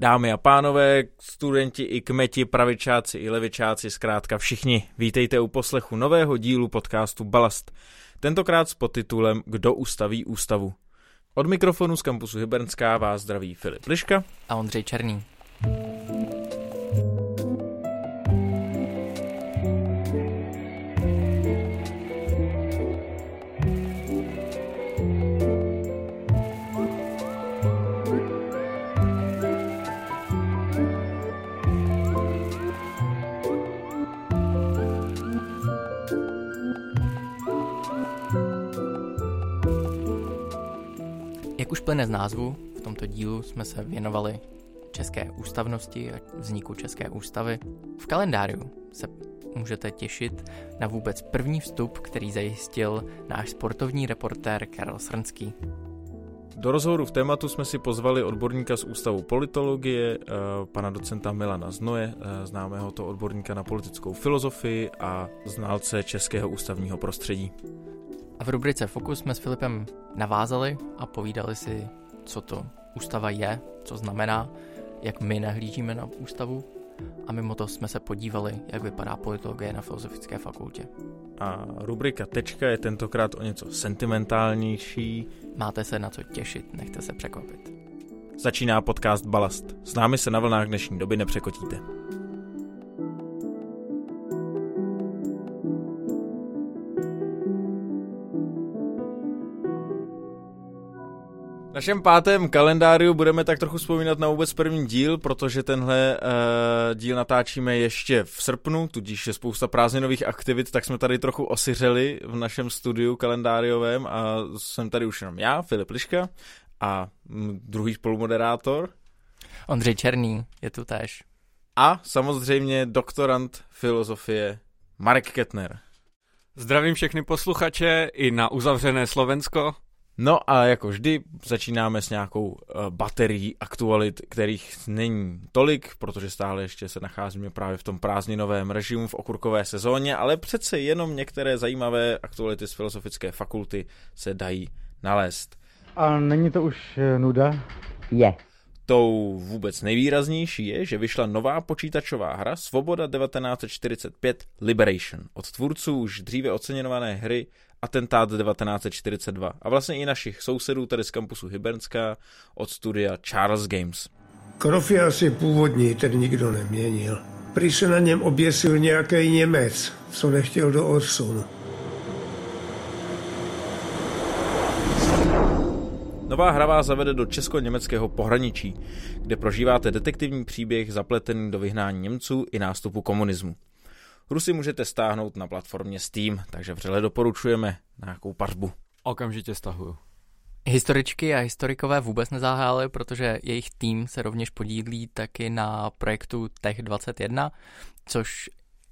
Dámy a pánové, studenti i kmeti, pravičáci i levičáci, zkrátka všichni, vítejte u poslechu nového dílu podcastu Balast. Tentokrát s podtitulem Kdo ustaví ústavu. Od mikrofonu z kampusu Hybernská vás zdraví Filip Liška a Ondřej Černý. Plyne z názvu, v tomto dílu jsme se věnovali české ústavnosti a vzniku české ústavy. V kalendáriu se můžete těšit na vůbec první vstup, který zajistil náš sportovní reportér Karel Srnský. Do rozhovoru v tématu jsme si pozvali odborníka z Ústavu politologie, eh, pana docenta Milana Znoje, eh, známého to odborníka na politickou filozofii a znalce českého ústavního prostředí. A v rubrice Fokus jsme s Filipem navázali a povídali si, co to ústava je, co znamená, jak my nahlížíme na ústavu a mimo to jsme se podívali, jak vypadá politologie na Filozofické fakultě. A rubrika Tečka je tentokrát o něco sentimentálnější. Máte se na co těšit, nechte se překvapit. Začíná podcast Balast. S námi se na vlnách dnešní doby nepřekotíte. Našem pátém kalendáriu budeme tak trochu vzpomínat na vůbec první díl, protože tenhle uh, díl natáčíme ještě v srpnu, tudíž je spousta prázdninových aktivit, tak jsme tady trochu osiřeli v našem studiu kalendáriovém a jsem tady už jenom já, Filip Liška a druhý spolumoderátor. Ondřej Černý je tu též. A samozřejmě doktorant filozofie Marek Ketner. Zdravím všechny posluchače i na uzavřené Slovensko. No a jako vždy začínáme s nějakou uh, baterií aktualit, kterých není tolik, protože stále ještě se nacházíme právě v tom prázdninovém režimu v okurkové sezóně, ale přece jenom některé zajímavé aktuality z filozofické fakulty se dají nalézt. A není to už eh, nuda? Je. Tou vůbec nejvýraznější je, že vyšla nová počítačová hra Svoboda 1945 Liberation od tvůrců už dříve oceněnované hry Atentát 1942 a vlastně i našich sousedů tady z kampusu Hybernská od studia Charles Games. Krov je původní, ten nikdo neměnil. Prý se na něm oběsil nějaký Němec, co nechtěl do Orsunu. Nová hra vás zavede do česko-německého pohraničí, kde prožíváte detektivní příběh zapletený do vyhnání Němců i nástupu komunismu. Hru si můžete stáhnout na platformě Steam, takže vřele doporučujeme nějakou pařbu. Okamžitě stahuju. Historičky a historikové vůbec nezáhály, protože jejich tým se rovněž podílí taky na projektu Tech 21, což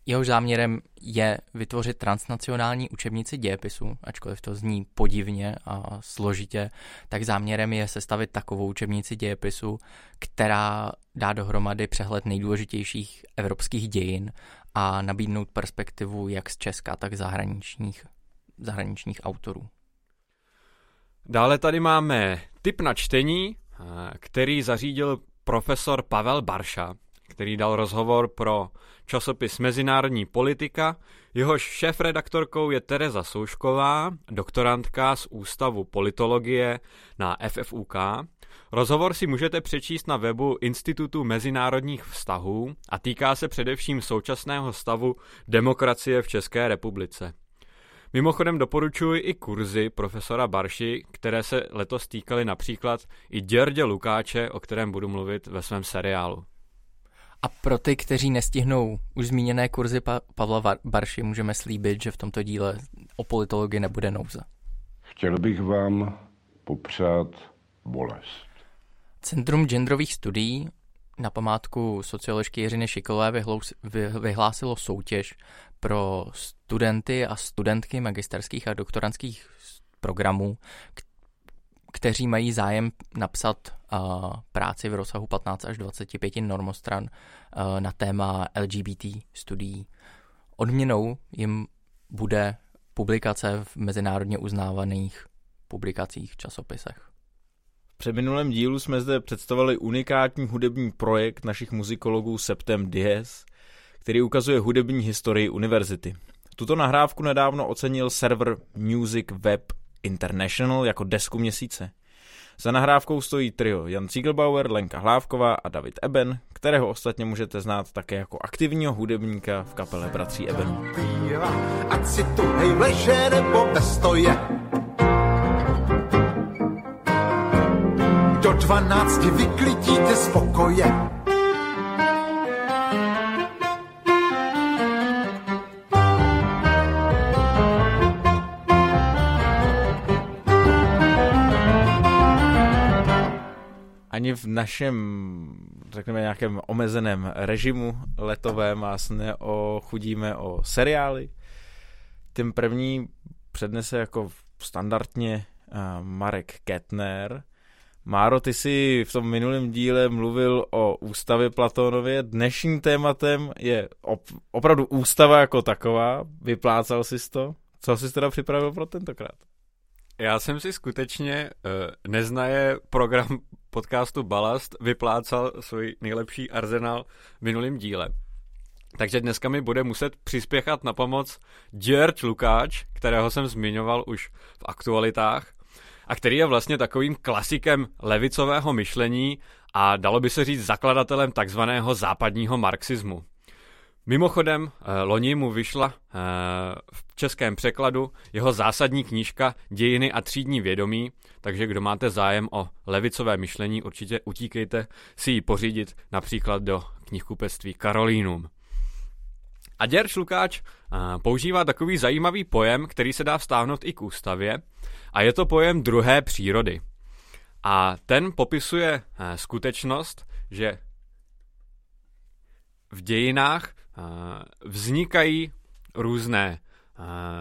Jehož záměrem je vytvořit transnacionální učebnici dějepisu, ačkoliv to zní podivně a složitě, tak záměrem je sestavit takovou učebnici dějepisu, která dá dohromady přehled nejdůležitějších evropských dějin a nabídnout perspektivu jak z Česka, tak zahraničních, zahraničních autorů. Dále tady máme tip na čtení, eh, který zařídil profesor Pavel Barša, který dal rozhovor pro časopis Mezinárodní politika. Jehož šéf-redaktorkou je Tereza Soušková, doktorantka z Ústavu politologie na FFUK. Rozhovor si můžete přečíst na webu Institutu mezinárodních vztahů a týká se především současného stavu demokracie v České republice. Mimochodem doporučuji i kurzy profesora Barši, které se letos týkaly například i Děrdě Lukáče, o kterém budu mluvit ve svém seriálu. A pro ty, kteří nestihnou už zmíněné kurzy pa- Pavla Barši, můžeme slíbit, že v tomto díle o politologii nebude nouze. Chtěl bych vám popřát bolest. Centrum genderových studií na památku socioložky Jiřiny Šikolové vyhlásilo soutěž pro studenty a studentky magisterských a doktorantských programů, kteří mají zájem napsat uh, práci v rozsahu 15 až 25 normostran uh, na téma LGBT studií. Odměnou jim bude publikace v mezinárodně uznávaných publikacích, časopisech. před minulém dílu jsme zde představili unikátní hudební projekt našich muzikologů Septem Dies, který ukazuje hudební historii univerzity. Tuto nahrávku nedávno ocenil server Music Web International jako desku měsíce. Za nahrávkou stojí trio Jan Ziegelbauer, Lenka Hlávková a David Eben, kterého ostatně můžete znát také jako aktivního hudebníka v kapele Bratří Ebenů. Ať si tu hej leže nebo ve stoje, do dvanácti vyklidíte spokoje. V našem, řekněme, nějakém omezeném režimu letovém vás neochudíme o seriály. Tím první přednese jako standardně Marek Kettner. Máro, ty jsi v tom minulém díle mluvil o ústavě Platónově. Dnešním tématem je op- opravdu ústava jako taková. Vyplácal jsi to? Co jsi teda připravil pro tentokrát? Já jsem si skutečně uh, neznaje program podcastu Balast vyplácal svůj nejlepší arzenál v díle. Takže dneska mi bude muset přispěchat na pomoc George Lukáč, kterého jsem zmiňoval už v aktualitách a který je vlastně takovým klasikem levicového myšlení a dalo by se říct zakladatelem takzvaného západního marxismu. Mimochodem, eh, loni mu vyšla eh, v českém překladu jeho zásadní knížka Dějiny a třídní vědomí, takže kdo máte zájem o levicové myšlení, určitě utíkejte si ji pořídit například do knihkupectví Karolínum. A Děrč Lukáč eh, používá takový zajímavý pojem, který se dá vztáhnout i k ústavě, a je to pojem druhé přírody. A ten popisuje skutečnost, že v dějinách vznikají různé,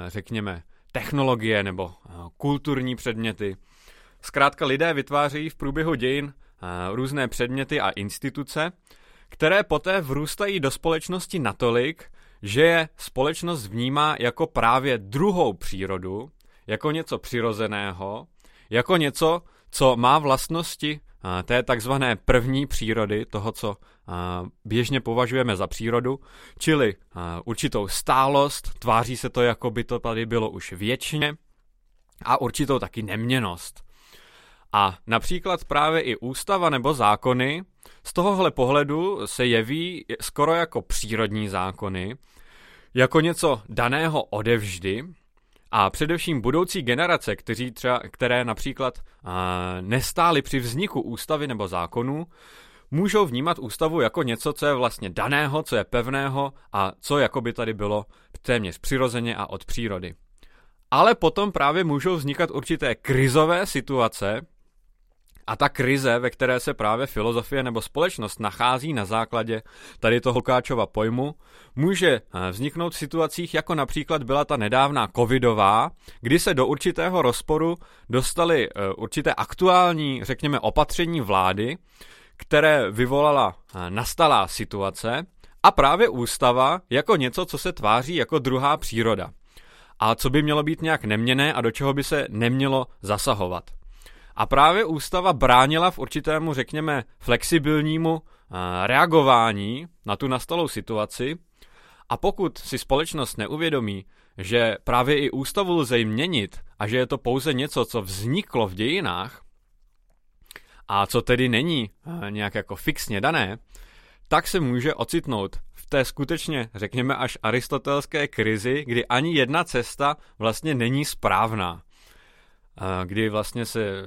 řekněme, technologie nebo kulturní předměty. Zkrátka lidé vytvářejí v průběhu dějin různé předměty a instituce, které poté vrůstají do společnosti natolik, že je společnost vnímá jako právě druhou přírodu, jako něco přirozeného, jako něco, co má vlastnosti té takzvané první přírody, toho, co běžně považujeme za přírodu, čili určitou stálost, tváří se to, jako by to tady bylo už věčně, a určitou taky neměnost. A například právě i ústava nebo zákony z tohohle pohledu se jeví skoro jako přírodní zákony, jako něco daného odevždy, a především budoucí generace, kteří třeba, které například uh, nestály při vzniku ústavy nebo zákonů, můžou vnímat ústavu jako něco, co je vlastně daného, co je pevného a co jako by tady bylo téměř přirozeně a od přírody. Ale potom právě můžou vznikat určité krizové situace, a ta krize, ve které se právě filozofie nebo společnost nachází na základě tady toho Lukáčova pojmu, může eh, vzniknout v situacích, jako například byla ta nedávná covidová, kdy se do určitého rozporu dostaly eh, určité aktuální, řekněme, opatření vlády, které vyvolala eh, nastalá situace a právě ústava jako něco, co se tváří jako druhá příroda. A co by mělo být nějak neměné a do čeho by se nemělo zasahovat. A právě ústava bránila v určitému, řekněme, flexibilnímu eh, reagování na tu nastalou situaci. A pokud si společnost neuvědomí, že právě i ústavu lze měnit a že je to pouze něco, co vzniklo v dějinách, a co tedy není eh, nějak jako fixně dané, tak se může ocitnout v té skutečně, řekněme, až aristotelské krizi, kdy ani jedna cesta vlastně není správná kdy vlastně se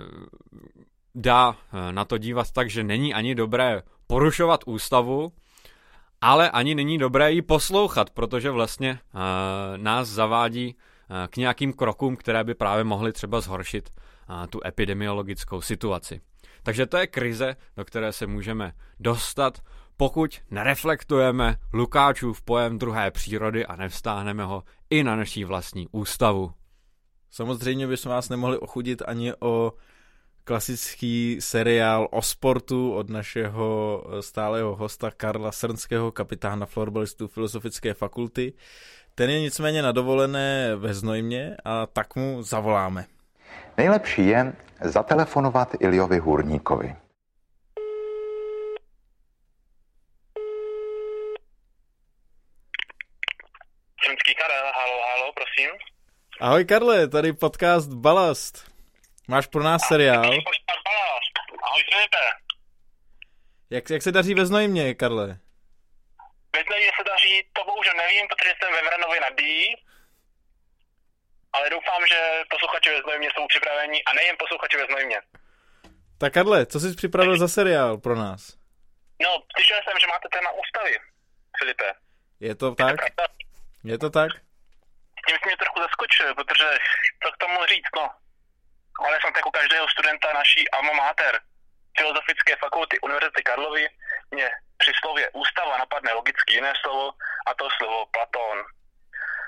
dá eh, na to dívat tak, že není ani dobré porušovat ústavu, ale ani není dobré ji poslouchat, protože vlastně uh, nás zavádí uh, k nějakým krokům, které by právě mohly třeba zhoršit tu epidemiologickou situaci. Takže to je krize, do které se můžeme dostat, pokud nereflektujeme Lukáčův pojem druhé přírody a nevstáhneme ho i na naší vlastní ústavu. Samozřejmě bychom vás nemohli ochudit ani o klasický seriál o sportu od našeho stálého hosta Karla Srnského, kapitána florbalistů Filozofické fakulty. Ten je nicméně na dovolené ve Znojmě a tak mu zavoláme. Nejlepší je zatelefonovat Iliovi Hurníkovi. Zemský Karel, halo, halo, prosím. Ahoj Karle, tady podcast Balast. Máš pro nás seriál. Ahoj Filipe. Jak, jak se daří ve Znojmě, Karle? Ve Znojmě se daří, to bohužel nevím, protože jsem ve Vranovi na D. Ale doufám, že posluchači ve Znojmě jsou připraveni a nejen posluchači ve Znojmě. Tak Karle, co jsi připravil za seriál pro nás? No, slyšel jsem, že máte téma ústavy, Filipe. Je to tak? Je to tak? Tím jsi mě trochu zaskočil, protože co k tomu říct, no. Ale jsem jako každého studenta naší alma mater, Filozofické fakulty Univerzity Karlovy, mě při slově ústava napadne logicky jiné slovo, a to slovo Platón.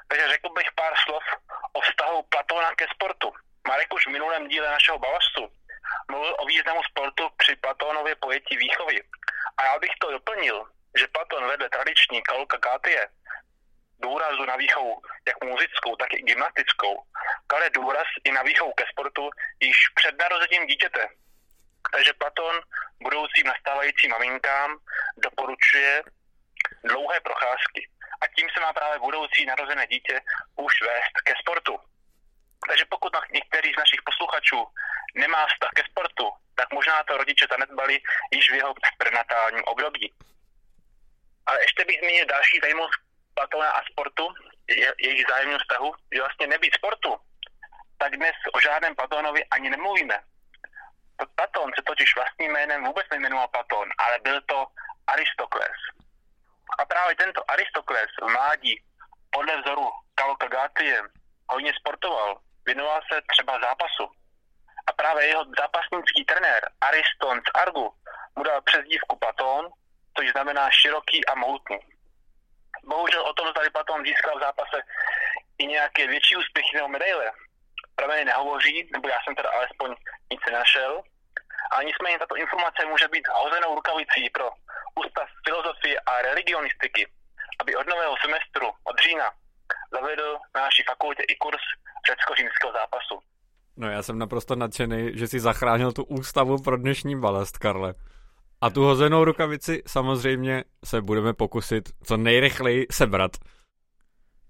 Takže řekl bych pár slov o vztahu Platóna ke sportu. Marek už v minulém díle našeho balastu mluvil o významu sportu při Platónově pojetí výchovy. A já bych to doplnil, že Platón vedle tradiční kalka kátie důrazu na výchovu jak muzickou, tak i gymnastickou, klade důraz i na výchovu ke sportu již před narozením dítěte. Takže Platon budoucím nastávajícím maminkám doporučuje dlouhé procházky. A tím se má právě budoucí narozené dítě už vést ke sportu. Takže pokud některý z našich posluchačů nemá vztah ke sportu, tak možná to rodiče zanedbali již v jeho prenatálním období. Ale ještě bych zmínil další zajímavost Platona a sportu, je, jejich zájemného vztahu, že vlastně nebýt sportu, tak dnes o žádném Platónovi ani nemluvíme. Platón se totiž vlastním jménem vůbec nejmenoval Platón, ale byl to Aristokles. A právě tento Aristokles v mládí podle vzoru Kalkagátie hodně sportoval, věnoval se třeba zápasu. A právě jeho zápasnický trenér Ariston z Argu mu dal přezdívku Platón, což znamená široký a mohutný. Bohužel o tom, zda Platón získal v zápase i nějaké větší úspěchy nebo medaile, prameny nehovoří, nebo já jsem teda alespoň nic nenašel. Ale nicméně tato informace může být hozenou rukavicí pro Ústav filozofie a religionistiky, aby od nového semestru, od října, zavedl na naší fakultě i kurz řecko-římského zápasu. No já jsem naprosto nadšený, že si zachránil tu ústavu pro dnešní balast, Karle. A tu hozenou rukavici samozřejmě se budeme pokusit co nejrychleji sebrat.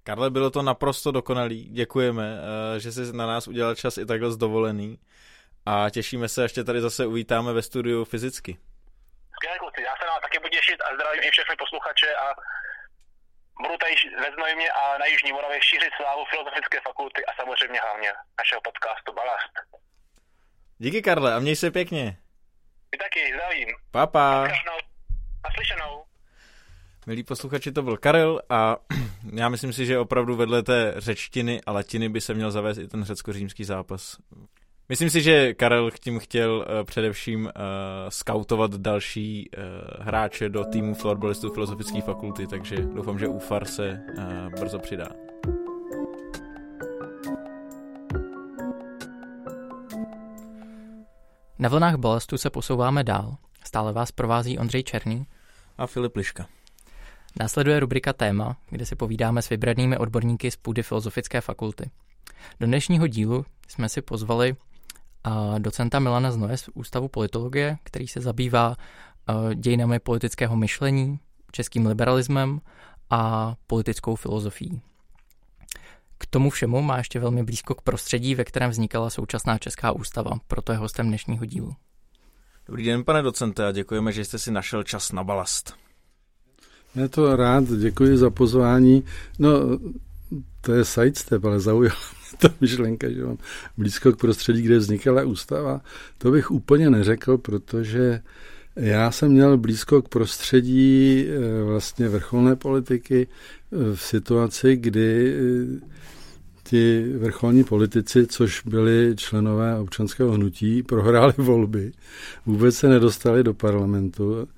Karle, bylo to naprosto dokonalý. Děkujeme, eh, že jsi na nás udělal čas i takhle zdovolený. A těšíme se, až tě tady zase uvítáme ve studiu fyzicky. Skvělé kluci, já se na vás taky budu těšit a zdravím i všechny posluchače a budu tady ve Znojmě a na Jižní Moravě šířit slávu Filozofické fakulty a samozřejmě hlavně našeho podcastu Balast. Díky Karle a měj se pěkně. Vy taky, zdravím. Papa. Naslyšenou. Milí posluchači, to byl Karel a já myslím si, že opravdu vedle té řečtiny a latiny by se měl zavést i ten řecko-římský zápas. Myslím si, že Karel tím chtěl uh, především uh, skautovat další uh, hráče do týmu florbalistů Filozofické fakulty, takže doufám, že UFAR se uh, brzo přidá. Na vlnách balastu se posouváme dál. Stále vás provází Ondřej Černý a Filip Liška. Následuje rubrika Téma, kde si povídáme s vybranými odborníky z půdy Filozofické fakulty. Do dnešního dílu jsme si pozvali docenta Milana Znoje z Ústavu politologie, který se zabývá dějinami politického myšlení, českým liberalismem a politickou filozofií. K tomu všemu má ještě velmi blízko k prostředí, ve kterém vznikala současná Česká ústava, proto je hostem dnešního dílu. Dobrý den, pane docente, a děkujeme, že jste si našel čas na balast. Já to rád, děkuji za pozvání. No, to je sidestep, ale zaujala mě ta myšlenka, že mám blízko k prostředí, kde vznikala ústava. To bych úplně neřekl, protože já jsem měl blízko k prostředí eh, vlastně vrcholné politiky v situaci, kdy eh, ti vrcholní politici, což byli členové občanského hnutí, prohráli volby, vůbec se nedostali do parlamentu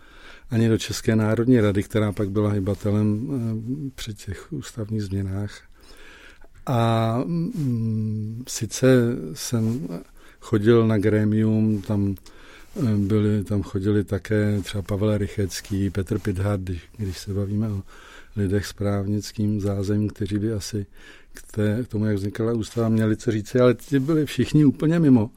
ani do České národní rady, která pak byla hybatelem při těch ústavních změnách. A mm, sice jsem chodil na grémium, tam byli, tam chodili také třeba Pavel Rychecký, Petr Pithard, když, když se bavíme o lidech s právnickým zázemím, kteří by asi k, té, k tomu, jak vznikala ústava, měli co říci, ale ti byli všichni úplně mimo.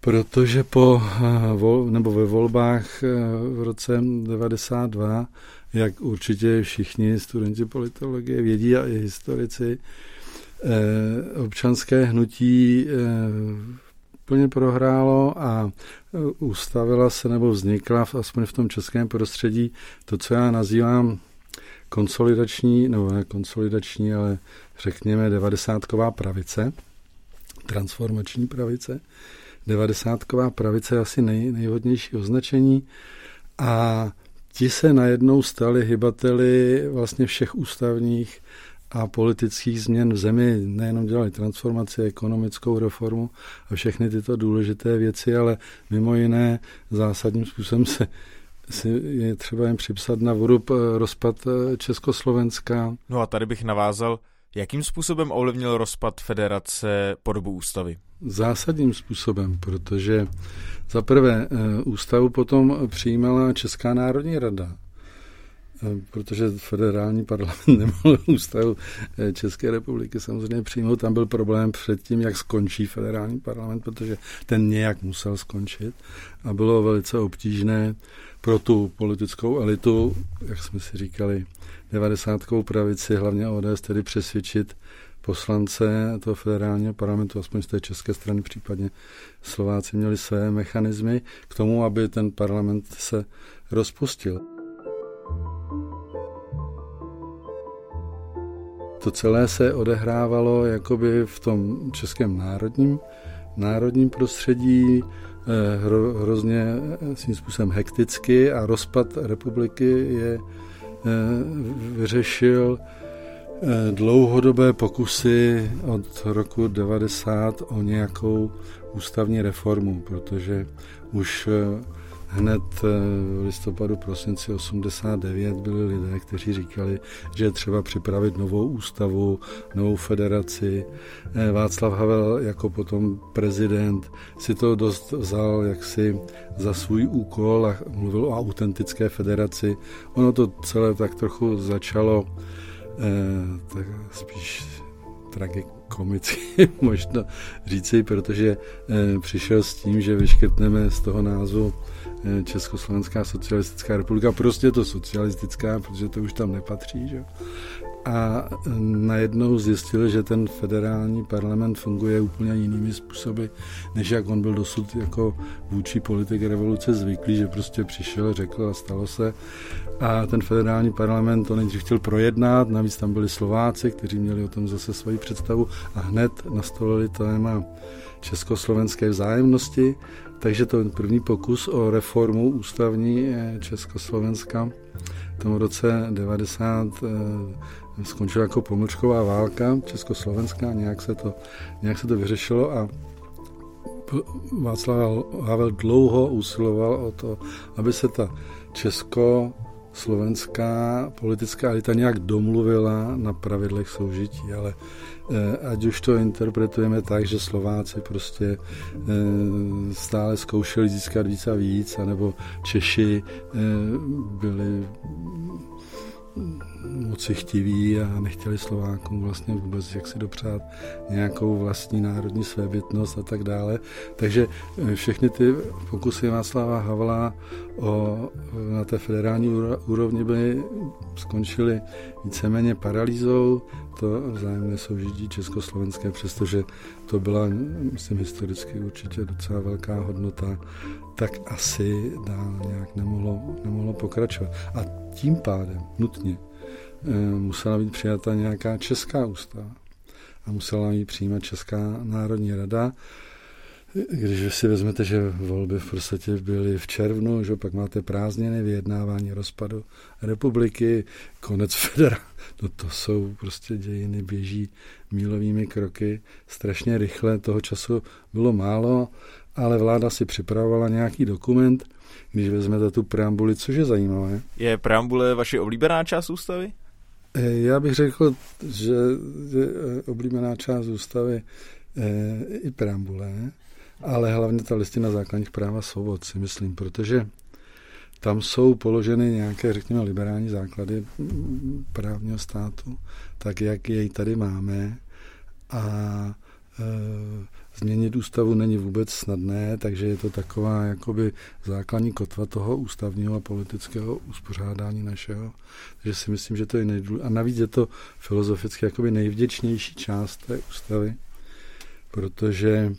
Protože po, eh, nebo ve volbách eh, v roce 92, jak určitě všichni studenti politologie vědí a i historici, eh, občanské hnutí plně prohrálo a ustavila se nebo vznikla, aspoň v tom českém prostředí, to, co já nazývám konsolidační, nebo ne konsolidační, ale řekněme devadesátková pravice, transformační pravice. Devadesátková pravice je asi nej, nejhodnější označení a ti se najednou stali hybateli vlastně všech ústavních a politických změn v zemi. Nejenom dělali transformaci, ekonomickou reformu a všechny tyto důležité věci, ale mimo jiné zásadním způsobem se si je třeba jen připsat na vrub eh, rozpad eh, Československa. No a tady bych navázal, jakým způsobem ovlivnil rozpad federace podobu ústavy? Zásadním způsobem, protože za prvé eh, ústavu potom přijímala Česká národní rada, protože federální parlament nemohl ústavu České republiky samozřejmě přijmout. Tam byl problém před tím, jak skončí federální parlament, protože ten nějak musel skončit a bylo velice obtížné pro tu politickou elitu, jak jsme si říkali, 90. pravici, hlavně ODS, tedy přesvědčit poslance toho federálního parlamentu, aspoň z té české strany, případně Slováci měli své mechanismy k tomu, aby ten parlament se rozpustil. To celé se odehrávalo jakoby v tom českém národním, národním prostředí, Eh, hro, hrozně eh, svým způsobem hekticky a rozpad republiky je eh, vyřešil dlouhodobé pokusy od roku 90 o nějakou ústavní reformu, protože už hned eh, v listopadu, prosinci 89 byli lidé, kteří říkali, že je třeba připravit novou ústavu, novou federaci. Eh, Václav Havel jako potom prezident si to dost vzal jaksi za svůj úkol a mluvil o autentické federaci. Ono to celé tak trochu začalo eh, tak spíš tragikomicky možno říci, protože eh, přišel s tím, že vyškrtneme z toho názvu Československá socialistická republika, prostě to socialistická, protože to už tam nepatří, že? A eh, najednou zjistili, že ten federální parlament funguje úplně jinými způsoby, než jak on byl dosud jako vůči politik revoluce zvyklý, že prostě přišel, řekl a stalo se. A ten federální parlament to nejdřív chtěl projednat, navíc tam byli Slováci, kteří měli o tom zase svoji představu a hned nastolili téma československé vzájemnosti takže to první pokus o reformu ústavní Československa. V tom roce 90 eh, skončila jako pomlčková válka československá, nějak se to, nějak se to vyřešilo a Václav Havel dlouho usiloval o to, aby se ta česko slovenská politická elita nějak domluvila na pravidlech soužití, ale Eh, ať už to interpretujeme tak, že Slováci prostě eh, stále zkoušeli získat víc a víc, anebo Češi eh, byli moci chtiví a nechtěli Slovákům vlastně vůbec jak si dopřát nějakou vlastní národní svébytnost a tak dále. Takže všechny ty pokusy Václava Havla o, na té federální úrovni by skončily víceméně paralýzou to vzájemné soužití československé, přestože to byla, myslím, historicky určitě docela velká hodnota, tak asi dál nějak nemohlo, nemohlo pokračovat. A tím pádem nutně eh, musela být přijata nějaká česká ústava a musela ji přijímat Česká národní rada, když si vezmete, že volby v podstatě byly v červnu, že pak máte prázdniny, vyjednávání rozpadu republiky, konec federa, no to jsou prostě dějiny, běží mílovými kroky, strašně rychle, toho času bylo málo, ale vláda si připravovala nějaký dokument, když vezmete tu preambuli, což je zajímavé. Je preambule vaše oblíbená část ústavy? Eh, já bych řekl, že je eh, oblíbená část ústavy eh, i preambule, ale hlavně ta listina základních práv a svobod si myslím, protože tam jsou položeny nějaké, řekněme, liberální základy právního státu, tak jak jej tady máme a e, změnit ústavu není vůbec snadné, takže je to taková jakoby základní kotva toho ústavního a politického uspořádání našeho. Takže si myslím, že to je nejdůležitější. A navíc je to filozoficky jakoby nejvděčnější část té ústavy, protože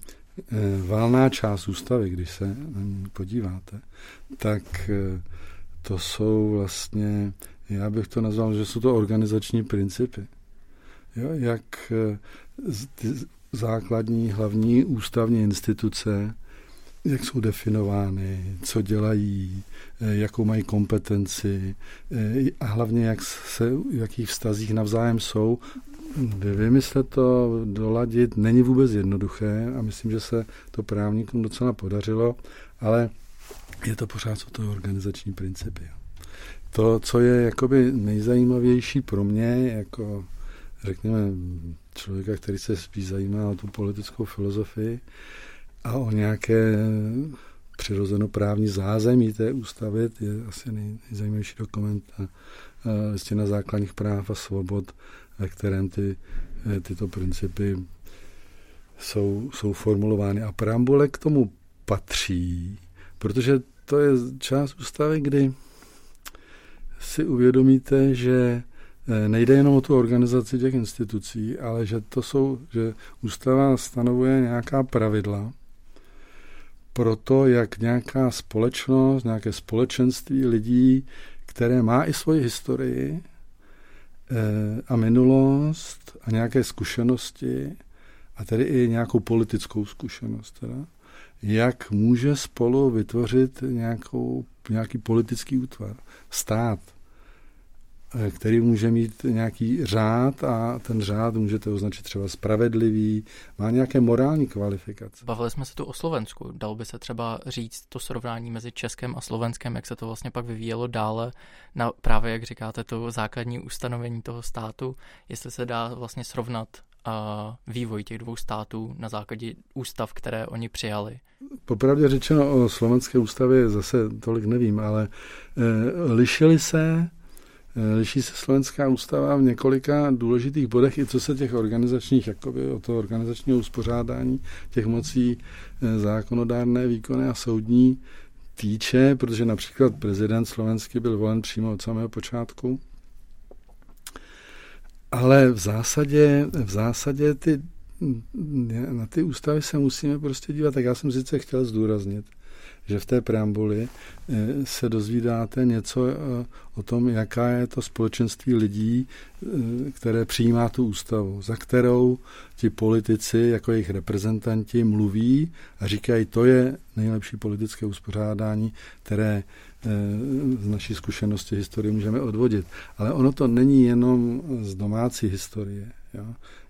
válná část ústavy, když se na ní podíváte, tak eh, to jsou vlastně, já bych to nazval, že jsou to organizační principy. Jo, jak eh, ty základní, hlavní ústavní instituce, jak jsou definovány, co dělají, eh, jakou mají kompetenci eh, a hlavně jak se, v jakých vztazích navzájem jsou. Vymyslet to, doladit, není vůbec jednoduché a myslím, že se to právníkům docela podařilo, ale je to pořád jsou to organizační principy. To, co je jakoby nejzajímavější pro mě, jako řekněme člověka, který se spíš zajímá o tu politickou filozofii a o nějaké přirozenoprávní zázemí té ústavy, je asi nej, nejzajímavější dokument a, listina základních práv a svobod, ve kterém ty, tyto principy jsou, jsou formulovány. A preambule k tomu patří, protože to je část ústavy, kdy si uvědomíte, že Eh, nejde jenom o tu organizaci těch institucí, ale že to jsou, že ústava stanovuje nějaká pravidla pro to, jak nějaká společnost, nějaké společenství lidí, které má i svoji historii eh, a minulost a nějaké zkušenosti a tedy i nějakou politickou zkušenost, teda, jak může spolu vytvořit nějakou, nějaký politický útvar, stát, Eh, který může mít nějaký řád a ten řád můžete označit třeba spravedlivý, má nějaké morální kvalifikace. Bavili jsme se tu o Slovensku. Dalo by se třeba říct to srovnání mezi Českem a Slovenskem, jak se to vlastně pak vyvíjelo dále na právě, jak říkáte, to základní ustanovení toho státu, jestli se dá vlastně srovnat a vývoj těch dvou států na základě ústav, které oni přijali. Popravdě řečeno o slovenské ústavě zase tolik nevím, ale e, lišili se Eh, liší se slovenská ústava v několika důležitých bodech, i co se těch organizačních, jakoby o toho organizačního uspořádání těch mocí eh, zákonodárné, výkonné a soudní týče, protože například prezident slovenský byl volen přímo od samého počátku. Ale v zásadě, v zásadě ty, na ty ústavy se musíme prostě dívat. Tak já jsem sice chtěl zdůraznit, že v té preambuli eh, se dozvídáte něco eh, o tom, jaká je to společenství lidí, eh, které přijímá tu ústavu, za kterou ti politici jako jejich reprezentanti mluví a říkají, to je nejlepší politické uspořádání, které z naší zkušenosti historie můžeme odvodit. Ale ono to není jenom z domácí historie. Jo?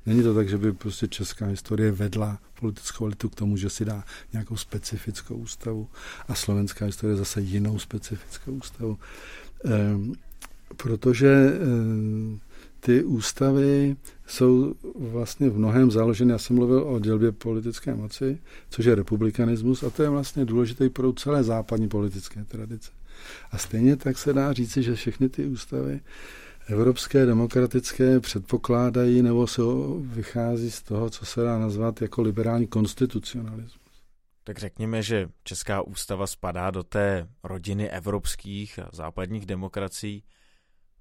Není to tak, že by prostě česká historie vedla politickou elitu k tomu, že si dá nějakou specifickou ústavu a slovenská historie zase jinou specifickou ústavu. Ehm, protože ehm, ty ústavy jsou vlastně v mnohem založeny, já jsem mluvil o dělbě politické moci, což je republikanismus a to je vlastně důležitý pro celé západní politické tradice. A stejně tak se dá říci, že všechny ty ústavy evropské demokratické předpokládají nebo se vychází z toho, co se dá nazvat jako liberální konstitucionalismus. Tak řekněme, že Česká ústava spadá do té rodiny evropských a západních demokracií.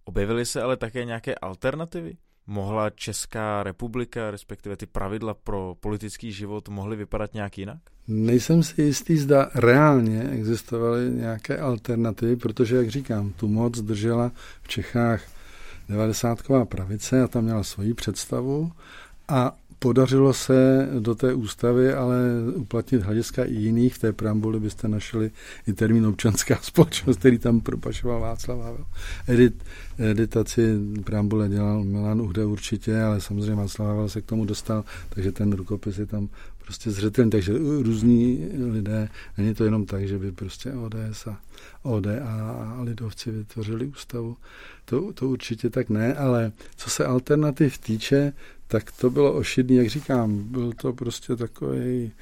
Objevily se ale také nějaké alternativy? Mohla Česká republika, respektive ty pravidla pro politický život, mohly vypadat nějak jinak? Nejsem si jistý, zda reálně existovaly nějaké alternativy, protože, jak říkám, tu moc držela v Čechách devadesátková pravice a tam měla svoji představu a podařilo se do té ústavy ale uplatnit hlediska i jiných. V té preambuli byste našli i termín občanská společnost, který tam propašoval Václav Havel. Edit, editaci preambule dělal Milan Uhde určitě, ale samozřejmě Václav Havel se k tomu dostal, takže ten rukopis je tam prostě zřetelný. Takže různí lidé, není to jenom tak, že by prostě ODS a ODA a lidovci vytvořili ústavu. To, to určitě tak ne, ale co se alternativ týče, tak to bylo ošidný, jak říkám, byl to prostě takový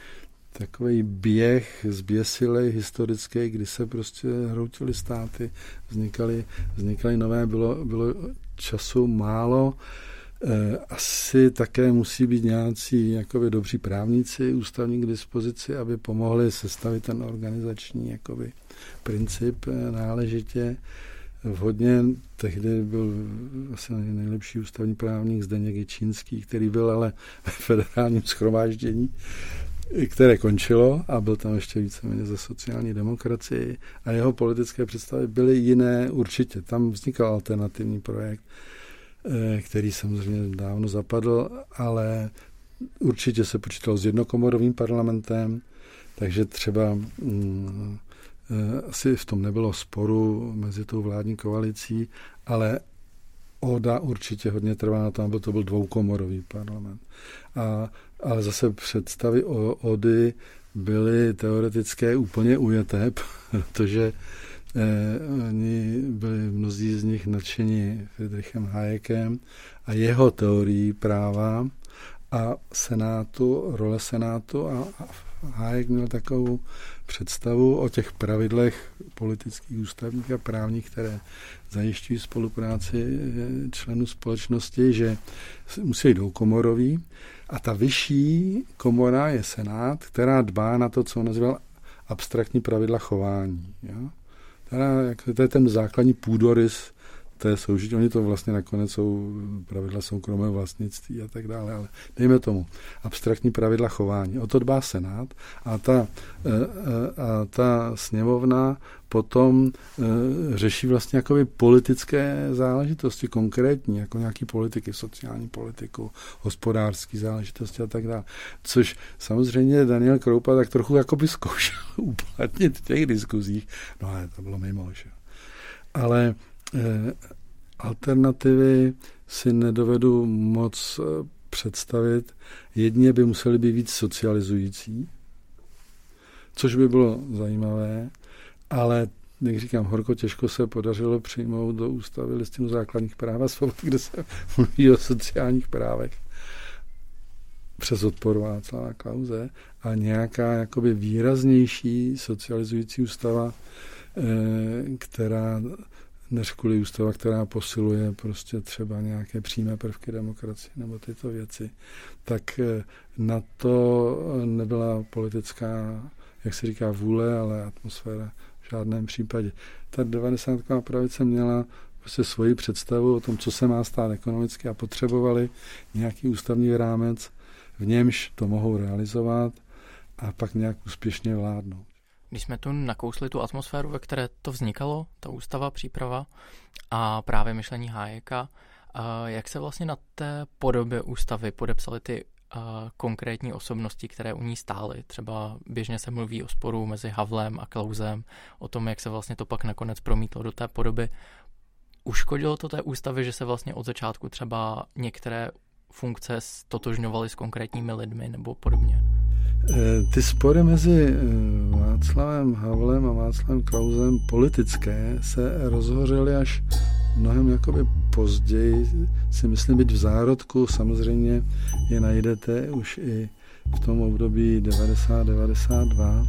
takový běh zběsilej historický, kdy se prostě hroutily státy, vznikaly, vznikaly nové, bylo, bylo času málo. Eh, asi také musí být nějací jakoby, dobří právníci ústavní k dispozici, aby pomohli sestavit ten organizační jakoby, princip eh, náležitě. Vhodně tehdy byl asi nejlepší ústavní právník Zdeněk Čínský, který byl ale ve federálním schromáždění které končilo a byl tam ještě víceméně za sociální demokracii a jeho politické představy byly jiné určitě. Tam vznikal alternativní projekt, eh, který samozřejmě dávno zapadl, ale určitě se počítal s jednokomorovým parlamentem, takže třeba mm, eh, asi v tom nebylo sporu mezi tou vládní koalicí, ale Oda určitě hodně trvá na tom, aby to byl dvoukomorový parlament. A ale zase představy o Ody byly teoretické úplně ujeté, protože eh, oni byli mnozí z nich nadšeni Friedrichem Hayekem a jeho teorií práva a senátu, role senátu a, a Hayek měl takovou představu o těch pravidlech politických, ústavních a právních, které zajišťují spolupráci eh, členů společnosti, že musí být dvoukomorový a ta vyšší komora je Senát, která dbá na to, co on nazval abstraktní pravidla chování. Jo? To je ten základní půdorys té soužití. Oni to vlastně nakonec jsou pravidla soukromého vlastnictví a tak dále, ale dejme tomu abstraktní pravidla chování. O to dbá Senát a ta, eh, eh, a ta sněmovna potom e, řeší vlastně jakoby politické záležitosti konkrétní, jako nějaký politiky, sociální politiku, hospodářské záležitosti a tak dále. Což samozřejmě Daniel Kroupa tak trochu jakoby zkoušel uplatnit v těch diskuzích, no ale to bylo mimo, že Ale e, alternativy si nedovedu moc e, představit. Jedně by museli být víc socializující, což by bylo zajímavé, ale jak říkám, horko těžko se podařilo přijmout do ústavy listinu základních práv a svobod, kde se mluví o sociálních právech. Přes odpor Václava Klauze a nějaká jakoby výraznější socializující ústava, eh, která než kvůli ústava, která posiluje prostě třeba nějaké přímé prvky demokracie nebo tyto věci, tak eh, na to nebyla politická, jak se říká, vůle, ale atmosféra žádném případě. Ta 90. pravice měla prostě svoji představu o tom, co se má stát ekonomicky a potřebovali nějaký ústavní rámec, v němž to mohou realizovat a pak nějak úspěšně vládnout. Když jsme tu nakousli tu atmosféru, ve které to vznikalo, ta ústava, příprava a právě myšlení Hájeka, jak se vlastně na té podobě ústavy podepsali ty konkrétní osobnosti, které u ní stály. Třeba běžně se mluví o sporu mezi Havlem a Klausem, o tom, jak se vlastně to pak nakonec promítlo do té podoby. Uškodilo to té ústavy, že se vlastně od začátku třeba některé funkce stotožňovaly s konkrétními lidmi nebo podobně? Eh, ty spory mezi eh, Václavem Havlem a Václavem Klausem politické se rozhořely až mnohem jakoby později, si myslím být v zárodku, samozřejmě je najdete už i v tom období 90-92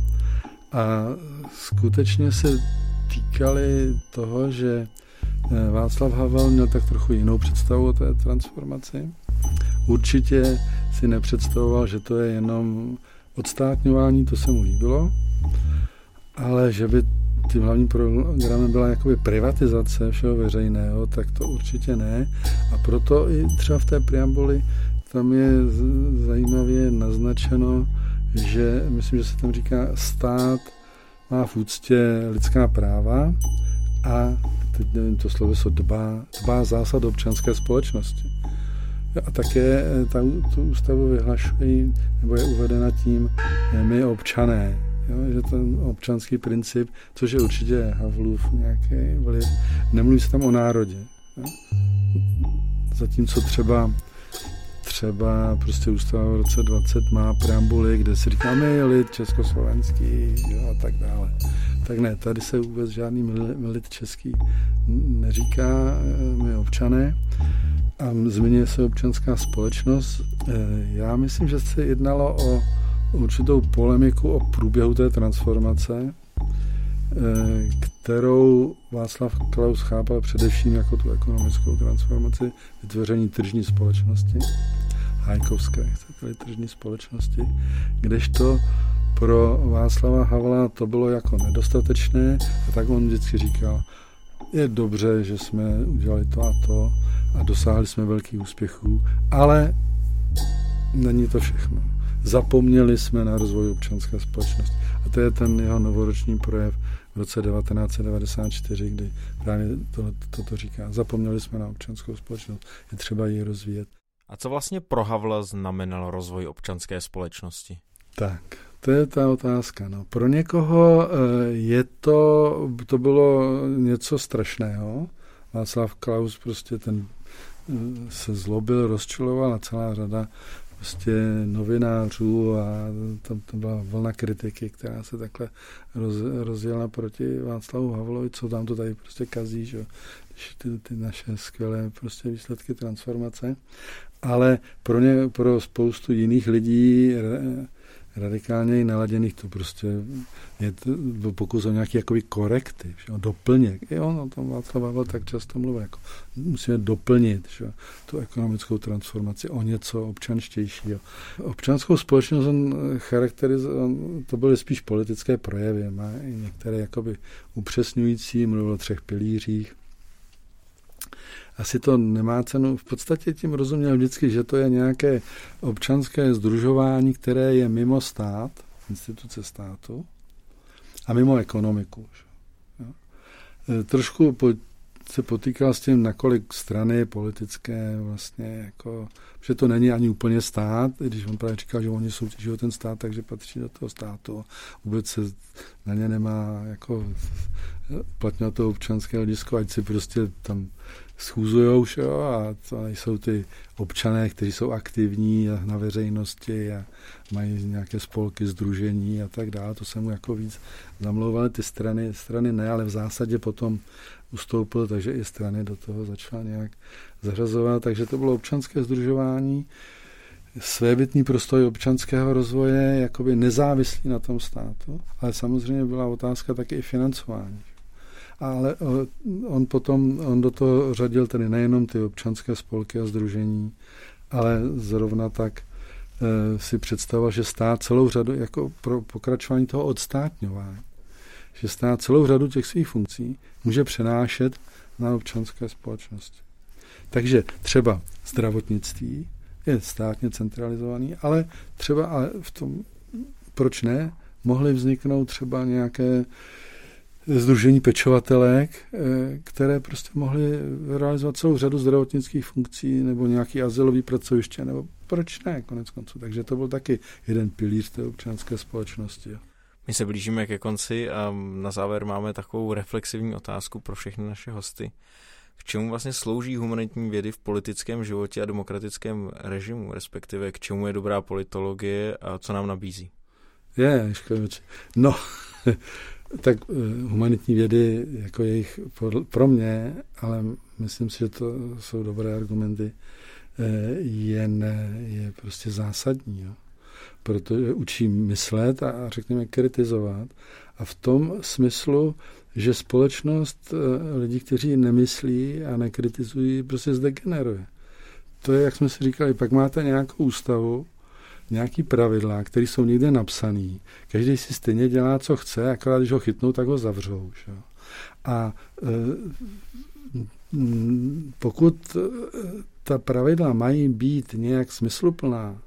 a skutečně se týkali toho, že eh, Václav Havel měl tak trochu jinou představu o té transformaci. Určitě si nepředstavoval, že to je jenom odstátňování, to se mu líbilo, ale že by tím hlavním programem byla jakoby privatizace všeho veřejného, tak to určitě ne. A proto i třeba v té preambuli tam je zajímavě naznačeno, že myslím, že se tam říká stát má v úctě lidská práva a teď nevím, to sloveso dbá, dbá zásad občanské společnosti. A také ta, tu ústavu vyhlašují, nebo je uvedena tím, my občané, Jo, že ten občanský princip, což je určitě Havlův nějaký vliv, nemluví se tam o národě. Jo. Zatímco třeba třeba prostě ústava v roce 20 má preambuly, kde si říkáme lid československý jo, a tak dále. Tak ne, tady se vůbec žádný lid český neříká, eh, my občané. A zmiňuje se občanská společnost. Eh, já myslím, že se jednalo o určitou polemiku o průběhu té transformace, eh, kterou Václav Klaus chápal především jako tu ekonomickou transformaci, vytvoření tržní společnosti, hajkovské, chcete tržní společnosti, kdežto pro Václava Havla to bylo jako nedostatečné a tak on vždycky říkal, je dobře, že jsme udělali to a to a dosáhli jsme velkých úspěchů, ale není to všechno. Zapomněli jsme na rozvoj občanské společnosti. A to je ten jeho novoroční projev v roce 1994, kdy právě toto to, to říká. Zapomněli jsme na občanskou společnost, je třeba ji rozvíjet. A co vlastně pro Havla znamenalo rozvoj občanské společnosti? Tak, to je ta otázka. No. Pro někoho eh, je to, to bylo něco strašného. Václav Klaus prostě ten eh, se zlobil, rozčiloval a celá řada prostě novinářů a tam to byla vlna kritiky, která se takhle roz, rozjela proti Václavu Havlovi, co tam to tady prostě kazí, že? Ty, ty naše skvělé prostě výsledky transformace. Ale pro, ně, pro spoustu jiných lidí radikálně naladěných, to prostě je to, pokus o nějaký jakoby korektiv, že, doplněk. I on o tom Václav Havel tak často mluví, jako musíme doplnit že, tu ekonomickou transformaci o něco občanštějšího. Občanskou společnost on charakterizoval, to byly spíš politické projevy, má i některé jakoby upřesňující, mluvil o třech pilířích, asi to nemá cenu. V podstatě tím rozuměl vždycky, že to je nějaké občanské združování, které je mimo stát, instituce státu a mimo ekonomiku. E, trošku po, se potýkal s tím, nakolik strany politické vlastně jako, že to není ani úplně stát, když on právě říkal, že oni soutěží o ten stát, takže patří do toho státu. Vůbec se na ně nemá jako uplatňovat to občanské hledisko, ať si prostě tam schůzujou, jo, a to jsou ty občané, kteří jsou aktivní na veřejnosti a mají nějaké spolky, združení a tak dále. To se mu jako víc zamlouvaly ty strany, strany ne, ale v zásadě potom ustoupil, takže i strany do toho začala nějak zařazovat. Takže to bylo občanské združování, svébytný prostoj občanského rozvoje, jakoby nezávislý na tom státu, ale samozřejmě byla otázka také i financování ale eh, on potom, on do toho řadil tedy nejenom ty občanské spolky a združení, ale zrovna tak e, si představoval, že stát celou řadu, jako pro pokračování toho odstátňování, že stát celou řadu těch svých funkcí může přenášet na občanské společnosti. Takže třeba zdravotnictví je státně centralizovaný, ale třeba ale v tom, proč ne, mohly vzniknout třeba nějaké Združení pečovatelek, eh, které prostě mohly realizovat celou řadu zdravotnických funkcí nebo nějaký azylový pracoviště, nebo proč ne, konec konců. Takže to byl taky jeden pilíř té občanské společnosti. My se blížíme ke konci a na závěr máme takovou reflexivní otázku pro všechny naše hosty. K čemu vlastně slouží humanitní vědy v politickém životě a demokratickém režimu, respektive k čemu je dobrá politologie a co nám nabízí? Je, no, tak eh, humanitní vědy, jako jejich pro mě, ale myslím si, že to jsou dobré argumenty, eh, je, ne, je prostě zásadní. Jo. Protože učí myslet a řekněme kritizovat. A v tom smyslu, že společnost eh, lidí, kteří nemyslí a nekritizují, prostě zdegeneruje. To je, jak jsme si říkali, pak máte nějakou ústavu, nějaký pravidla, které jsou někde napsané. Každý si stejně dělá, co chce, akorát když ho chytnou, tak ho zavřou. Že? A e, pokud e, ta pravidla mají být nějak smysluplná,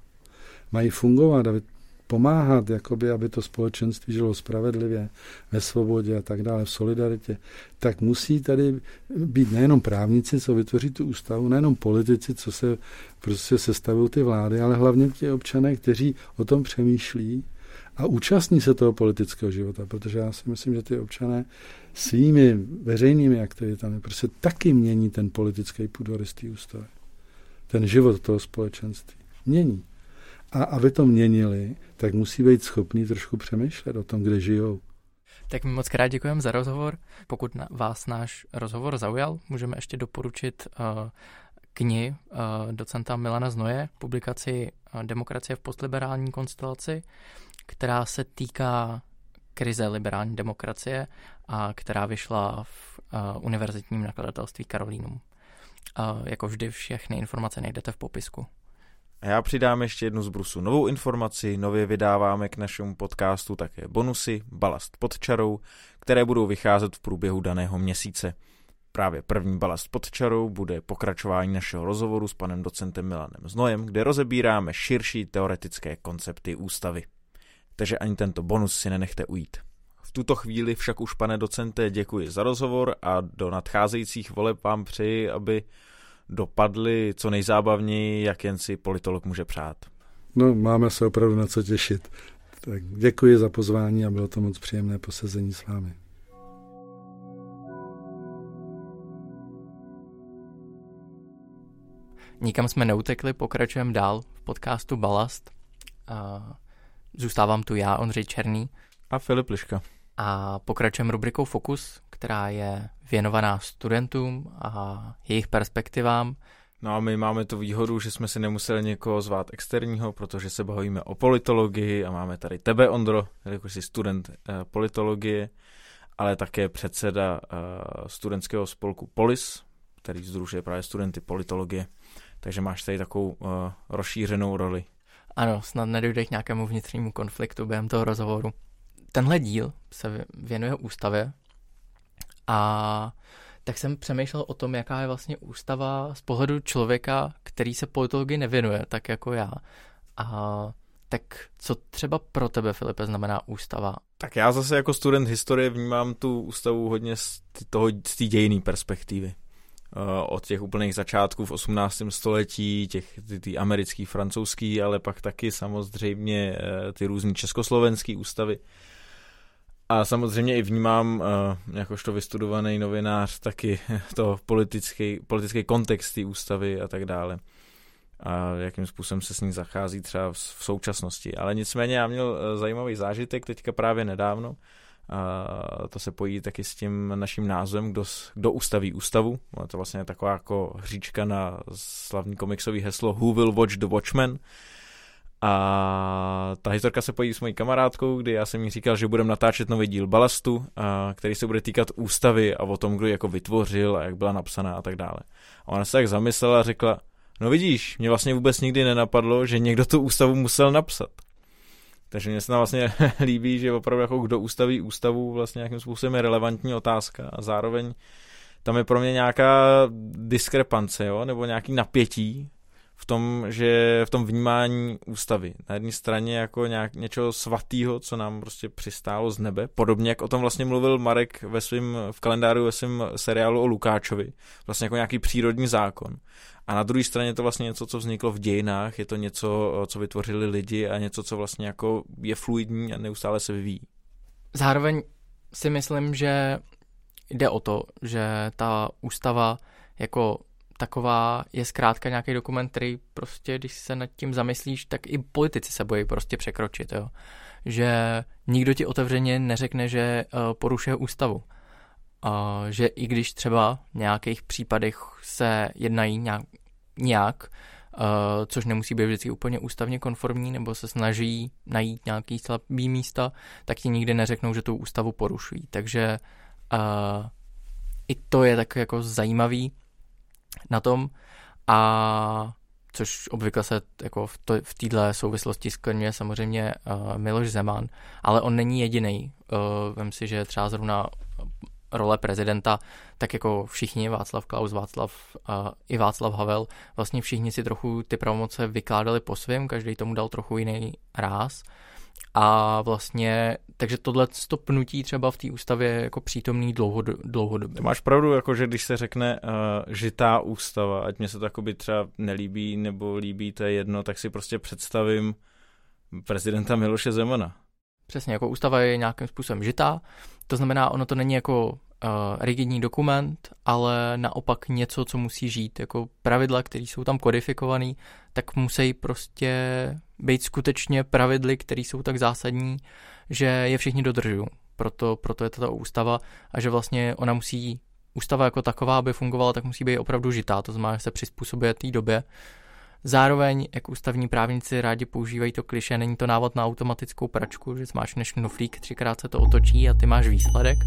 mají fungovat, aby pomáhat, jakoby, aby to společenství žilo spravedlivě, ve svobodě a tak dále, v solidaritě, tak musí tady být nejenom právníci, co vytvoří tu ústavu, nejenom politici, co se prostě sestavují ty vlády, ale hlavně ti občané, kteří o tom přemýšlí a účastní se toho politického života, protože já si myslím, že ty občané svými veřejnými aktivitami prostě taky mění ten politický půdorys té ústavy. Ten život toho společenství. Mění. A aby to měnili, tak musí být schopný trošku přemýšlet o tom, kde žijou. Tak mi moc krát děkujeme za rozhovor. Pokud na vás náš rozhovor zaujal, můžeme ještě doporučit uh, knihy uh, docenta Milana Znoje, publikaci uh, Demokracie v postliberální konstelaci, která se týká krize liberální demokracie a která vyšla v uh, univerzitním nakladatelství Karolínum. Uh, jako vždy všechny informace najdete v popisku. A já přidám ještě jednu z brusu novou informaci, nově vydáváme k našemu podcastu také bonusy, balast pod čarou, které budou vycházet v průběhu daného měsíce. Právě první balast pod čarou bude pokračování našeho rozhovoru s panem docentem Milanem Znojem, kde rozebíráme širší teoretické koncepty ústavy. Takže ani tento bonus si nenechte ujít. V tuto chvíli však už, pane docente, děkuji za rozhovor a do nadcházejících voleb vám přeji, aby dopadly co nejzábavněji, jak jen si politolog může přát. No, máme se opravdu na co těšit. Tak děkuji za pozvání a bylo to moc příjemné posezení s vámi. Nikam jsme neutekli, pokračujeme dál v podcastu Balast. Zůstávám tu já, Ondřej Černý. A Filip Liška. A pokračujeme rubrikou Fokus, která je věnovaná studentům a jejich perspektivám. No a my máme tu výhodu, že jsme si nemuseli někoho zvát externího, protože se bavíme o politologii a máme tady tebe, Ondro, jako jsi student eh, politologie, ale také předseda eh, studentského spolku Polis, který združuje právě studenty politologie. Takže máš tady takovou uh, rozšířenou roli. Ano, snad nedojde k nějakému vnitřnímu konfliktu během toho rozhovoru. Tenhle díl se věnuje ústavě a tak jsem přemýšlel o tom, jaká je vlastně ústava z pohledu člověka, který se politologii nevěnuje, tak jako já. A tak co třeba pro tebe, Filipe, znamená ústava? Tak já zase jako student historie vnímám tu ústavu hodně z té dějinné perspektivy. Eh, od těch úplných začátků v 18. století, těch ty, ty americký, francouzský, ale pak taky samozřejmě eh, ty různé československé ústavy. A samozřejmě i vnímám, uh, jakožto vystudovaný novinář, taky to politický, politický kontext té ústavy a tak dále. A jakým způsobem se s ní zachází třeba v, současnosti. Ale nicméně já měl uh, zajímavý zážitek teďka právě nedávno, a to se pojí taky s tím naším názvem, kdo, kdo ustaví ústavu. Je to vlastně taková jako hříčka na slavný komiksový heslo Who will watch the Watchmen. A ta historka se pojí s mojí kamarádkou, kdy já jsem jí říkal, že budeme natáčet nový díl Balastu, a, který se bude týkat ústavy a o tom, kdo ji jako vytvořil a jak byla napsaná a tak dále. A ona se tak zamyslela a řekla, no vidíš, mě vlastně vůbec nikdy nenapadlo, že někdo tu ústavu musel napsat. Takže mně se tam vlastně líbí, že opravdu jako kdo ustaví ústavu vlastně nějakým způsobem je relevantní otázka a zároveň tam je pro mě nějaká diskrepance, jo, nebo nějaký napětí v tom, že v tom vnímání ústavy. Na jedné straně jako nějak něčeho svatého, co nám prostě přistálo z nebe, podobně jak o tom vlastně mluvil Marek ve svým, v kalendáři ve svém seriálu o Lukáčovi, vlastně jako nějaký přírodní zákon. A na druhé straně je to vlastně něco, co vzniklo v dějinách, je to něco, co vytvořili lidi a něco, co vlastně jako je fluidní a neustále se vyvíjí. Zároveň si myslím, že jde o to, že ta ústava jako taková je zkrátka nějaký dokument, který prostě, když se nad tím zamyslíš, tak i politici se bojí prostě překročit, jo. Že nikdo ti otevřeně neřekne, že uh, porušuje ústavu. Uh, že i když třeba v nějakých případech se jednají nějak, nějak uh, což nemusí být vždycky úplně ústavně konformní, nebo se snaží najít nějaký slabý místa, tak ti nikdy neřeknou, že tu ústavu porušují. Takže uh, i to je tak jako zajímavý, na tom a což obvykle se jako v, to, v této souvislosti skloňuje samozřejmě uh, Miloš Zeman, ale on není jediný. Uh, vem si, že třeba zrovna role prezidenta, tak jako všichni, Václav Klaus, Václav uh, i Václav Havel, vlastně všichni si trochu ty pravomoce vykládali po svém, každý tomu dal trochu jiný ráz. A vlastně, takže tohle stopnutí třeba v té ústavě je jako přítomný dlouhod, dlouhodobě. Máš pravdu, jako že když se řekne uh, žitá ústava, ať mě se to třeba nelíbí nebo líbí, to je jedno, tak si prostě představím prezidenta Miloše Zemana. Přesně, jako ústava je nějakým způsobem žitá, to znamená, ono to není jako uh, rigidní dokument, ale naopak něco, co musí žít. Jako pravidla, které jsou tam kodifikované, tak musí prostě být skutečně pravidly, které jsou tak zásadní, že je všichni dodržují. Proto, proto je to ta ústava a že vlastně ona musí ústava jako taková, aby fungovala, tak musí být opravdu žitá, to znamená, že se přizpůsobuje té době. Zároveň, jak ústavní právníci rádi používají to kliše, není to návod na automatickou pračku, že zmáčkneš knoflík, třikrát se to otočí a ty máš výsledek.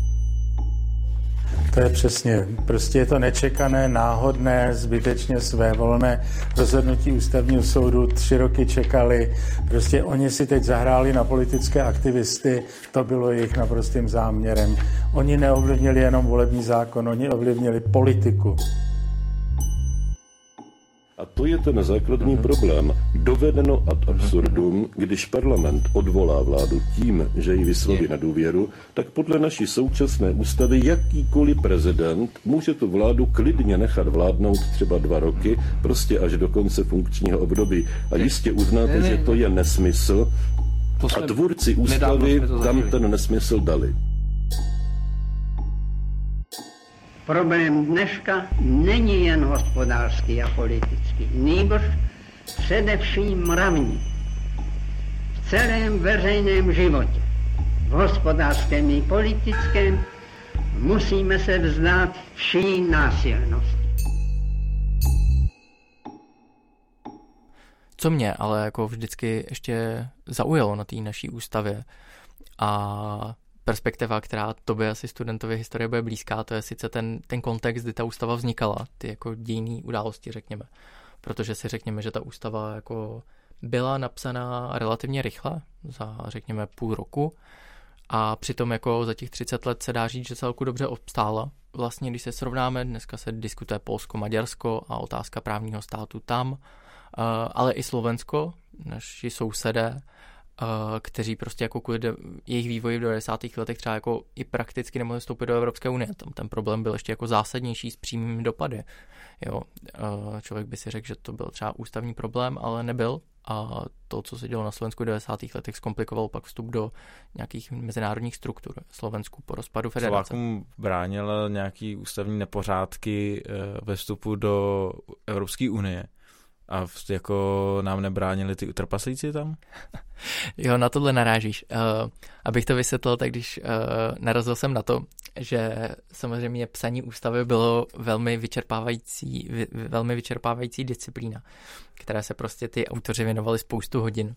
To je přesně. Prostě je to nečekané, náhodné, zbytečně své volné rozhodnutí ústavního soudu. Tři roky čekali. Prostě oni si teď zahráli na politické aktivisty. To bylo jejich naprostým záměrem. Oni neovlivnili jenom volební zákon, oni ovlivnili politiku. A to je ten základní problém. Dovedeno ad absurdum, když parlament odvolá vládu tím, že ji vysloví na důvěru, tak podle naší současné ústavy jakýkoliv prezident může tu vládu klidně nechat vládnout třeba dva roky, prostě až do konce funkčního období. A jistě uznáte, že to je nesmysl. A tvůrci ústavy tam ten nesmysl dali. Problém dneška není jen hospodářský a politický, nýbrž především mravní. V celém veřejném životě, v hospodářském i politickém, musíme se vzdát vší násilnosti. Co mě ale jako vždycky ještě zaujalo na té naší ústavě a perspektiva, která tobě asi studentovi historie bude blízká, to je sice ten, ten kontext, kdy ta ústava vznikala, ty jako dějné události, řekněme. Protože si řekněme, že ta ústava jako byla napsaná relativně rychle, za řekněme půl roku, a přitom jako za těch 30 let se dá říct, že celku dobře obstála. Vlastně, když se srovnáme, dneska se diskutuje Polsko, Maďarsko a otázka právního státu tam, eh, ale i Slovensko, naši sousedé, kteří prostě jako kvůli jejich vývoji v 90. letech třeba jako i prakticky nemohli vstoupit do Evropské unie. Tam ten problém byl ještě jako zásadnější s přímými dopady. Jo, člověk by si řekl, že to byl třeba ústavní problém, ale nebyl. A to, co se dělo na Slovensku v 90. letech, zkomplikovalo pak vstup do nějakých mezinárodních struktur. Slovensku po rozpadu federace. Slovákům bránil nějaký ústavní nepořádky eh, ve vstupu do Evropské unie. A jako nám nebránili ty trpaslíci tam? jo, na tohle narážíš. Uh, abych to vysvětlil, tak když uh, narazil jsem na to, že samozřejmě psaní ústavy bylo velmi vyčerpávající, vy, velmi vyčerpávající disciplína, které se prostě ty autoři věnovali spoustu hodin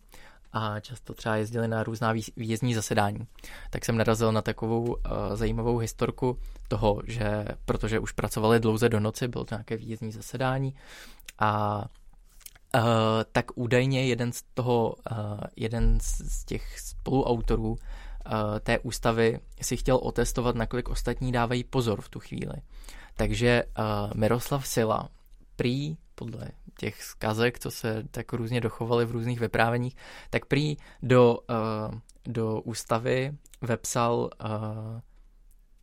a často třeba jezdili na různá výjezdní zasedání. Tak jsem narazil na takovou uh, zajímavou historku toho, že protože už pracovali dlouze do noci, bylo to nějaké výjezdní zasedání a Uh, tak údajně jeden z toho, uh, jeden z těch spoluautorů uh, té ústavy si chtěl otestovat, nakolik ostatní dávají pozor v tu chvíli. Takže uh, Miroslav Sila prý, podle těch zkazek, co se tak různě dochovaly v různých vypráveních, tak prý do, uh, do ústavy vepsal uh,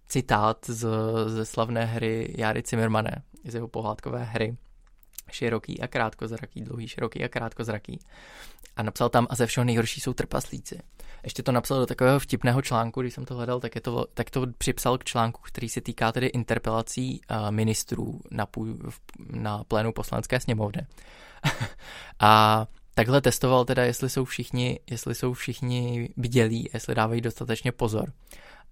citát z, ze slavné hry Jary Zimmermane, z jeho pohádkové hry, široký a krátkozraký, dlouhý, široký a krátkozraký. A napsal tam, a ze všeho nejhorší jsou trpaslíci. Ještě to napsal do takového vtipného článku, když jsem to hledal, tak, je to, tak to připsal k článku, který se týká tedy interpelací ministrů na, půj, na plénu poslanecké sněmovny. a takhle testoval teda, jestli jsou všichni, jestli jsou všichni bdělí, jestli dávají dostatečně pozor.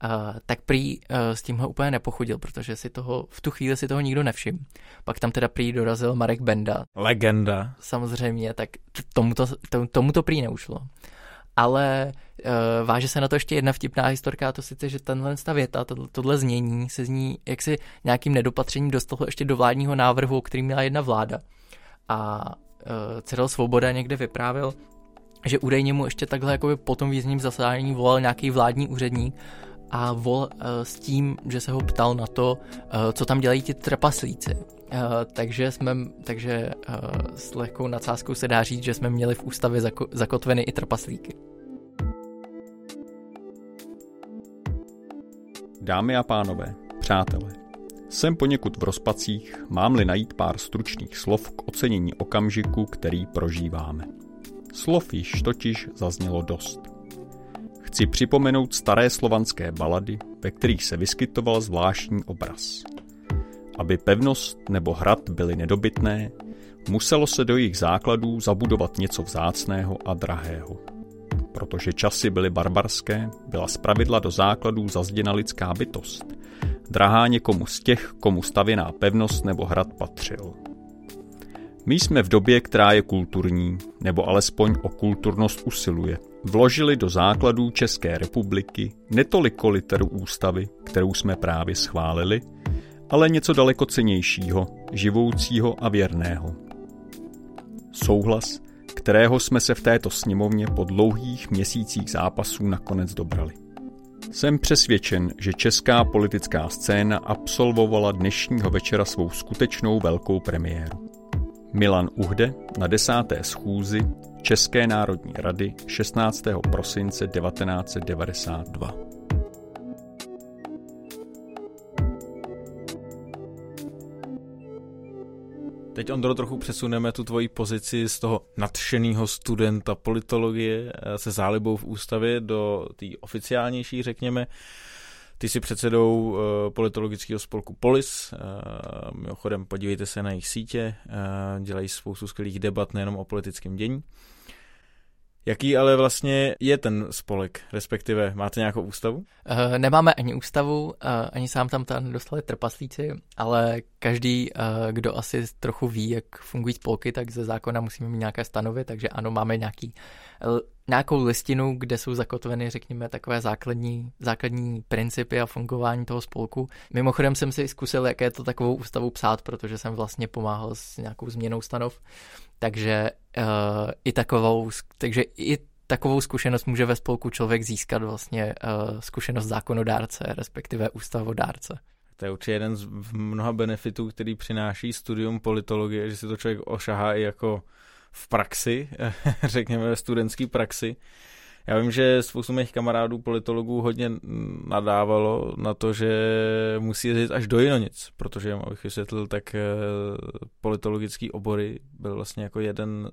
Uh, tak prý uh, s tímhle úplně nepochodil, protože si toho, v tu chvíli si toho nikdo nevšiml. Pak tam teda prý dorazil Marek Benda. Legenda. Samozřejmě, tak tomu to, tomu to prý neušlo. Ale uh, váže se na to ještě jedna vtipná historka, a to sice, že tenhle ta věta, to, tohle znění se z ní jaksi nějakým nedopatřením dostalo ještě do vládního návrhu, který měla jedna vláda. A uh, Cyril Svoboda někde vyprávěl, že údajně mu ještě takhle jako po tom význím zasedání volal nějaký vládní úředník a vol uh, s tím, že se ho ptal na to, uh, co tam dělají ti trpaslíci. Uh, takže jsme, takže s lehkou nadsázkou se dá říct, že jsme měli v ústavě zako- zakotveny i trpaslíky. Dámy a pánové, přátelé, jsem poněkud v rozpacích, mám-li najít pár stručných slov k ocenění okamžiku, který prožíváme. Slov již totiž zaznělo dost. Chci připomenout staré slovanské balady, ve kterých se vyskytoval zvláštní obraz. Aby pevnost nebo hrad byly nedobytné, muselo se do jejich základů zabudovat něco vzácného a drahého. Protože časy byly barbarské, byla zpravidla do základů zazděna lidská bytost drahá někomu z těch, komu stavěná pevnost nebo hrad patřil. My jsme v době, která je kulturní, nebo alespoň o kulturnost usiluje. Vložili do základů České republiky netoliko literu ústavy, kterou jsme právě schválili, ale něco daleko cenějšího, živoucího a věrného. Souhlas, kterého jsme se v této sněmovně po dlouhých měsících zápasů nakonec dobrali. Jsem přesvědčen, že česká politická scéna absolvovala dnešního večera svou skutečnou velkou premiéru. Milan Uhde na desáté schůzi České národní rady 16. prosince 1992. Teď, Ondro, trochu přesuneme tu tvoji pozici z toho nadšeného studenta politologie se zálibou v ústavě do té oficiálnější, řekněme. Ty jsi předsedou uh, politologického spolku Polis. Uh, mimochodem, podívejte se na jejich sítě. Uh, dělají spoustu skvělých debat nejenom o politickém dění. Jaký ale vlastně je ten spolek, respektive máte nějakou ústavu? Uh, nemáme ani ústavu, uh, ani sám tam tam dostali trpaslíci, ale každý, uh, kdo asi trochu ví, jak fungují spolky, tak ze zákona musíme mít nějaké stanovy, takže ano, máme nějaký nějakou listinu, kde jsou zakotveny, řekněme, takové základní, základní principy a fungování toho spolku. Mimochodem jsem si zkusil, jaké to takovou ústavu psát, protože jsem vlastně pomáhal s nějakou změnou stanov. Takže uh, i takovou, takže i takovou zkušenost může ve spolku člověk získat vlastně uh, zkušenost zákonodárce, respektive ústavodárce. To je určitě jeden z mnoha benefitů, který přináší studium politologie, že si to člověk ošahá i jako v praxi, řekněme ve studentské praxi. Já vím, že spoustu mých kamarádů politologů hodně nadávalo na to, že musí jezdit až do Jinonic, protože, abych vysvětlil, tak eh, politologický obory byl vlastně jako jeden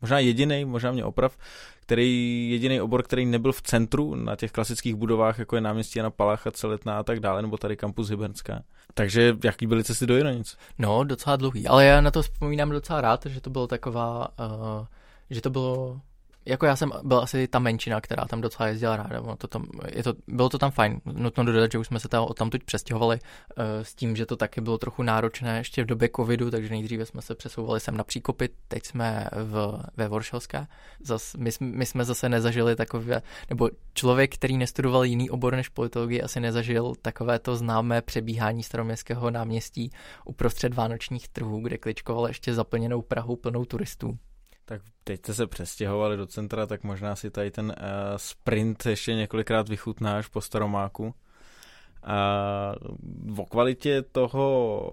možná jediný, možná mě oprav, který jediný obor, který nebyl v centru na těch klasických budovách, jako je náměstí na Palacha, Celetná a tak dále, nebo tady kampus Hybernská. Takže jaký byly cesty do Jinonic? No, docela dlouhý, ale já na to vzpomínám docela rád, že to bylo taková, uh, že to bylo jako já jsem byl asi ta menšina, která tam docela jezdila ráda. Bylo to tam, je to, bylo to tam fajn. Nutno dodat, že už jsme se tam tamtuť přestěhovali uh, s tím, že to taky bylo trochu náročné ještě v době covidu, takže nejdříve jsme se přesouvali sem na Příkopy, teď jsme v, ve Voršelská. Zas, my, my, jsme zase nezažili takové, nebo člověk, který nestudoval jiný obor než politologii, asi nezažil takové to známé přebíhání staroměstského náměstí uprostřed vánočních trhů, kde kličkoval ještě zaplněnou Prahu plnou turistů. Tak teď jste se přestěhovali do centra, tak možná si tady ten uh, sprint ještě několikrát vychutnáš po Staromáku. Uh, o kvalitě toho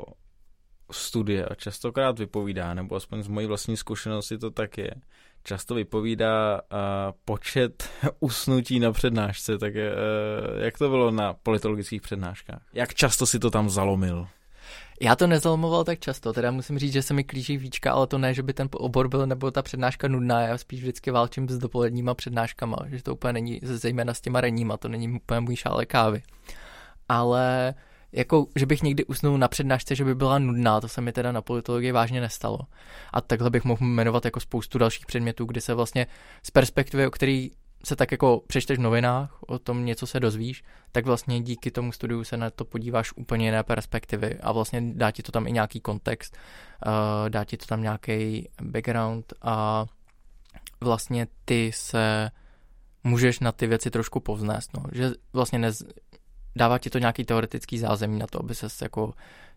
studia častokrát vypovídá, nebo aspoň z mojí vlastní zkušenosti to tak je, často vypovídá uh, počet usnutí na přednášce, tak uh, jak to bylo na politologických přednáškách? Jak často si to tam zalomil? Já to nezalomoval tak často, teda musím říct, že se mi klíží víčka, ale to ne, že by ten obor byl nebo ta přednáška nudná, já spíš vždycky válčím s dopoledníma přednáškama, že to úplně není, zejména s těma renníma, to není úplně můj šále kávy. Ale jako, že bych někdy usnul na přednášce, že by byla nudná, to se mi teda na politologii vážně nestalo. A takhle bych mohl jmenovat jako spoustu dalších předmětů, kdy se vlastně z perspektivy, o který se tak jako přečteš v novinách, o tom něco se dozvíš, tak vlastně díky tomu studiu se na to podíváš úplně jiné perspektivy a vlastně dá ti to tam i nějaký kontext, uh, dá ti to tam nějaký background a vlastně ty se můžeš na ty věci trošku povznést, no. že vlastně nez, dává ti to nějaký teoretický zázemí na to, aby ses jako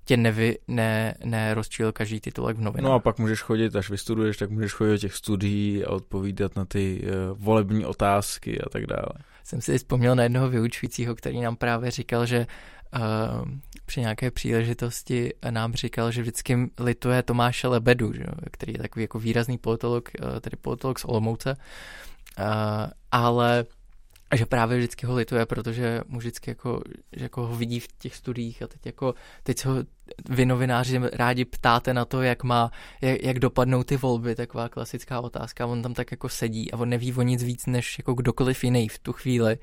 tě nevy, ne, nerozčíl každý titulek v novinách. No a pak můžeš chodit, až vystuduješ, tak můžeš chodit do těch studií a odpovídat na ty uh, volební otázky a tak dále. Jsem si vzpomněl na jednoho vyučujícího, který nám právě říkal, že uh, při nějaké příležitosti nám říkal, že vždycky lituje Tomáše Lebedu, že, který je takový jako výrazný politolog, uh, tedy politolog z Olomouce, uh, ale že právě vždycky ho lituje, protože mu vždycky jako, že jako ho vidí v těch studiích a teď jako, teď ho vy novináři rádi ptáte na to, jak má, jak, jak dopadnou ty volby, taková klasická otázka, on tam tak jako sedí a on neví o nic víc, než jako kdokoliv jiný v tu chvíli,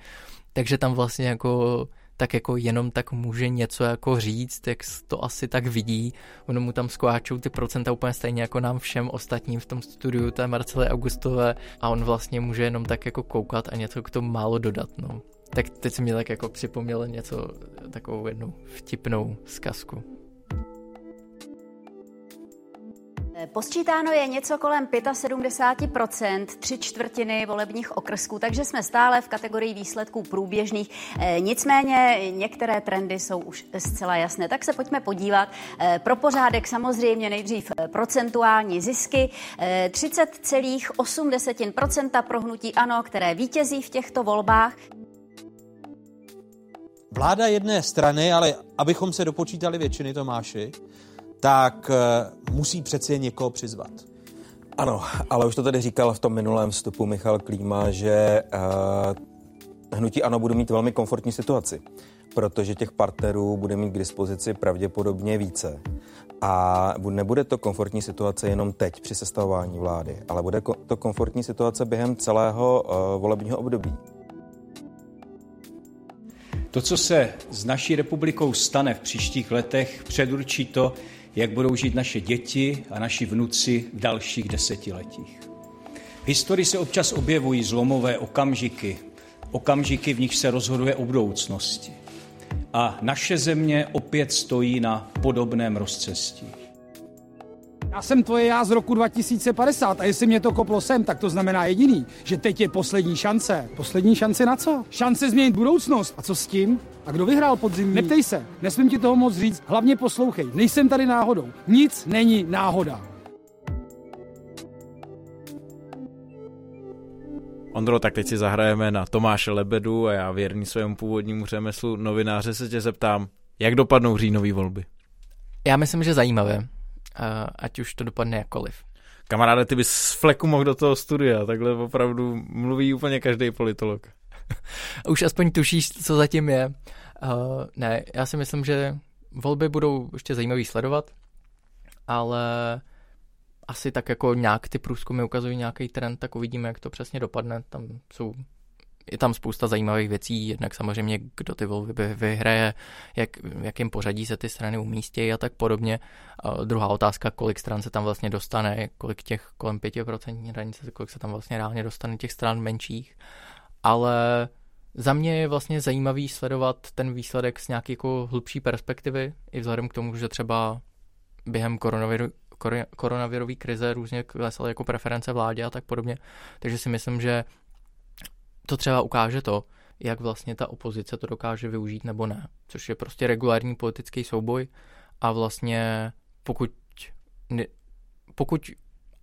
takže tam vlastně jako tak jako jenom tak může něco jako říct, jak to asi tak vidí. Ono mu tam skváčou ty procenta úplně stejně jako nám všem ostatním v tom studiu té Marcely Augustové a on vlastně může jenom tak jako koukat a něco k tomu málo dodat, no. Tak teď jsem mi tak jako připomněl něco, takovou jednu vtipnou zkazku. Posčítáno je něco kolem 75%, tři čtvrtiny volebních okrsků, takže jsme stále v kategorii výsledků průběžných. Eh, nicméně některé trendy jsou už zcela jasné. Tak se pojďme podívat. Eh, pro pořádek samozřejmě nejdřív eh, procentuální zisky. 30,8% pro ANO, které vítězí v těchto volbách. Vláda jedné strany, ale abychom se dopočítali většiny Tomáši, tak eh, musí přeci někoho přizvat. Ano, ale už to tady říkal v tom minulém vstupu Michal Klíma, že uh, hnutí ANO bude mít velmi komfortní situaci, protože těch partnerů bude mít k dispozici pravděpodobně více. A nebude to komfortní situace jenom teď při sestavování vlády, ale bude to komfortní situace během celého uh, volebního období. To, co se s naší republikou stane v příštích letech, předurčí to, jak budou žít naše děti a naši vnuci v dalších desetiletích. V historii se občas objevují zlomové okamžiky, okamžiky, v nich se rozhoduje o budoucnosti. A naše země opět stojí na podobném rozcestí. Já jsem tvoje já z roku 2050 a jestli mě to koplo sem, tak to znamená jediný, že teď je poslední šance. Poslední šance na co? Šance změnit budoucnost. A co s tím? A kdo vyhrál podzimní? Neptej se, nesmím ti toho moc říct, hlavně poslouchej, nejsem tady náhodou. Nic není náhoda. Ondro, tak teď si zahrajeme na Tomáše Lebedu a já věrný svému původnímu řemeslu novináře se tě zeptám, jak dopadnou říjnové volby? Já myslím, že zajímavé ať už to dopadne jakkoliv. Kamaráde, ty bys z fleku mohl do toho studia, takhle opravdu mluví úplně každý politolog. Už aspoň tušíš, co zatím je. Uh, ne, já si myslím, že volby budou ještě zajímavý sledovat, ale asi tak jako nějak ty průzkumy ukazují nějaký trend, tak uvidíme, jak to přesně dopadne. Tam jsou je tam spousta zajímavých věcí, jednak samozřejmě, kdo ty volby vyhraje, jak, v jakém pořadí se ty strany umístějí a tak podobně. A druhá otázka, kolik stran se tam vlastně dostane, kolik těch kolem 5% hranice, kolik se tam vlastně reálně dostane těch stran menších. Ale za mě je vlastně zajímavý sledovat ten výsledek z nějaké jako hlubší perspektivy, i vzhledem k tomu, že třeba během koronaviru, koronavirové krize různě klesaly jako preference vládě a tak podobně. Takže si myslím, že to třeba ukáže to, jak vlastně ta opozice to dokáže využít nebo ne, což je prostě regulární politický souboj a vlastně pokud, pokud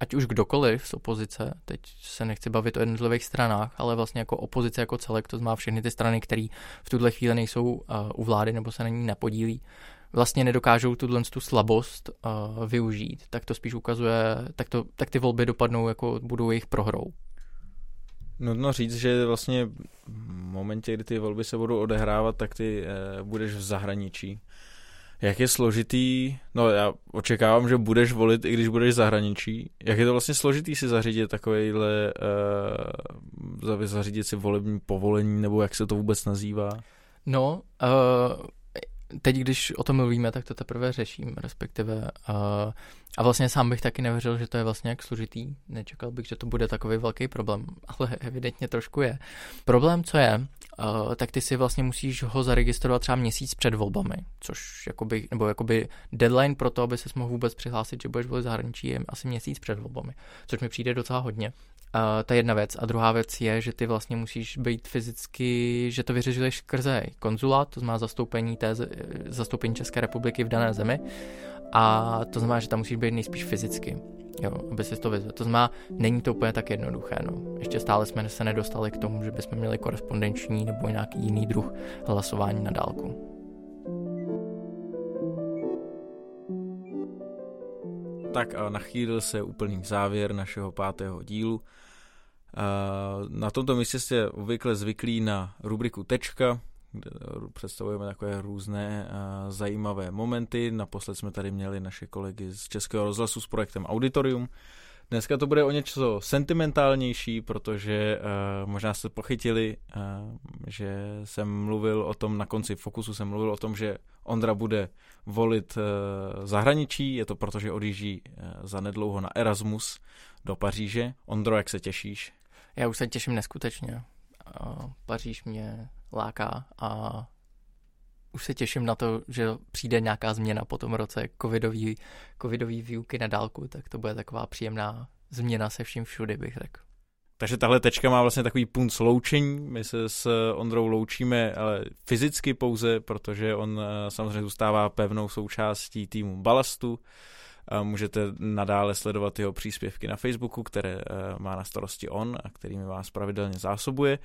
ať už kdokoliv z opozice, teď se nechci bavit o jednotlivých stranách, ale vlastně jako opozice jako celek, to znamená všechny ty strany, které v tuhle chvíli nejsou uh, u vlády nebo se na ní nepodílí, vlastně nedokážou tuhle tu slabost uh, využít, tak to spíš ukazuje, tak, to, tak ty volby dopadnou jako budou jejich prohrou. Nutno říct, že vlastně v momentě, kdy ty volby se budou odehrávat, tak ty eh, budeš v zahraničí. Jak je složitý, no já očekávám, že budeš volit, i když budeš v zahraničí. Jak je to vlastně složitý si zařídit takovýhle, uh, zařídit si volební povolení, nebo jak se to vůbec nazývá? No, uh, teď, když o tom mluvíme, tak to teprve řeším, respektive uh, a vlastně sám bych taky nevěřil, že to je vlastně jak složitý. Nečekal bych, že to bude takový velký problém, ale evidentně trošku je. Problém, co je, uh, tak ty si vlastně musíš ho zaregistrovat třeba měsíc před volbami, což jakoby, nebo jakoby deadline pro to, aby se mohl vůbec přihlásit, že budeš volit zahraničí, je asi měsíc před volbami, což mi přijde docela hodně. Uh, to je jedna věc. A druhá věc je, že ty vlastně musíš být fyzicky, že to vyřešuješ skrze konzulát, to znamená zastoupení, té, zastoupení České republiky v dané zemi. A to znamená, že tam musíš být nejspíš fyzicky, jo, aby si to vyzvedl. To znamená, není to úplně tak jednoduché. No. Ještě stále jsme se nedostali k tomu, že bychom měli korespondenční nebo nějaký jiný druh hlasování na dálku. Tak a nachýlil se úplný závěr našeho pátého dílu. Na tomto místě jste obvykle zvyklí na rubriku Tečka, kde představujeme takové různé zajímavé momenty. Naposled jsme tady měli naše kolegy z Českého rozhlasu s projektem Auditorium. Dneska to bude o něco sentimentálnější, protože uh, možná jste pochytili, uh, že jsem mluvil o tom, na konci Fokusu jsem mluvil o tom, že Ondra bude volit uh, zahraničí, je to proto, že odjíždí uh, za nedlouho na Erasmus do Paříže. Ondro, jak se těšíš? Já už se těším neskutečně. Uh, Paříž mě láká a už se těším na to, že přijde nějaká změna po tom roce covidový, covidový výuky na dálku, tak to bude taková příjemná změna se vším všudy, bych řekl. Takže tahle tečka má vlastně takový punt loučení. My se s Ondrou loučíme, ale fyzicky pouze, protože on eh, samozřejmě zůstává pevnou součástí týmu Balastu. Můžete nadále sledovat jeho příspěvky na Facebooku, které eh, má na starosti on a kterými vás pravidelně zásobuje.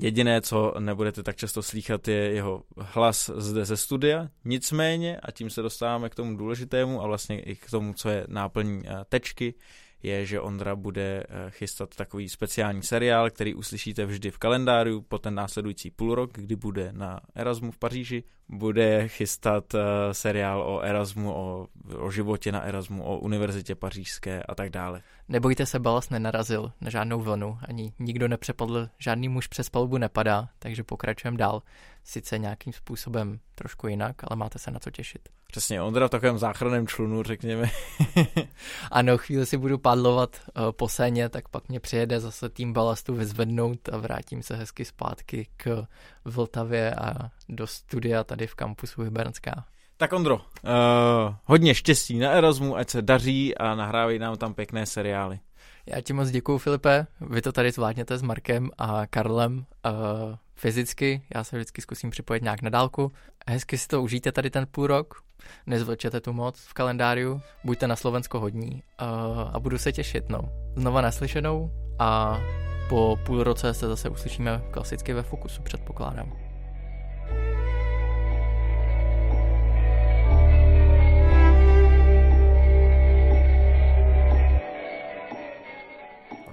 Jediné, co nebudete tak často slýchat, je jeho hlas zde ze studia. Nicméně, a tím se dostáváme k tomu důležitému a vlastně i k tomu, co je náplní eh, tečky, je, že Ondra bude eh, chystat takový speciální seriál, který uslyšíte vždy v kalendáři po ten následující půl rok, kdy bude na Erasmu v Paříži. Bude chystat uh, seriál o Erasmu, o, o životě na Erasmu, o univerzitě pařížské a tak dále. Nebojte se, Balas nenarazil na žádnou vlnu, ani nikdo nepřepadl, žádný muž přes palubu nepadá, takže pokračujeme dál. Sice nějakým způsobem trošku jinak, ale máte se na co těšit. Přesně, Ondra v takovém záchranném člunu, řekněme. ano, chvíli si budu padlovat uh, po séně, tak pak mě přijede zase tým balastu vyzvednout a vrátím se hezky zpátky k Vltavě a do studia tady v kampusu Hybernská. Tak Ondro, uh, hodně štěstí na Erasmu, ať se daří a nahrávají nám tam pěkné seriály. Já ti moc děkuju, Filipe. Vy to tady zvládněte s Markem a Karlem uh, fyzicky. Já se vždycky zkusím připojit nějak na dálku. Hezky si to užijte tady ten půl rok. Nezvlčete tu moc v kalendáriu. Buďte na Slovensko hodní uh, a budu se těšit. No. Znova naslyšenou a po půl roce se zase uslyšíme klasicky ve Fokusu, předpokládám.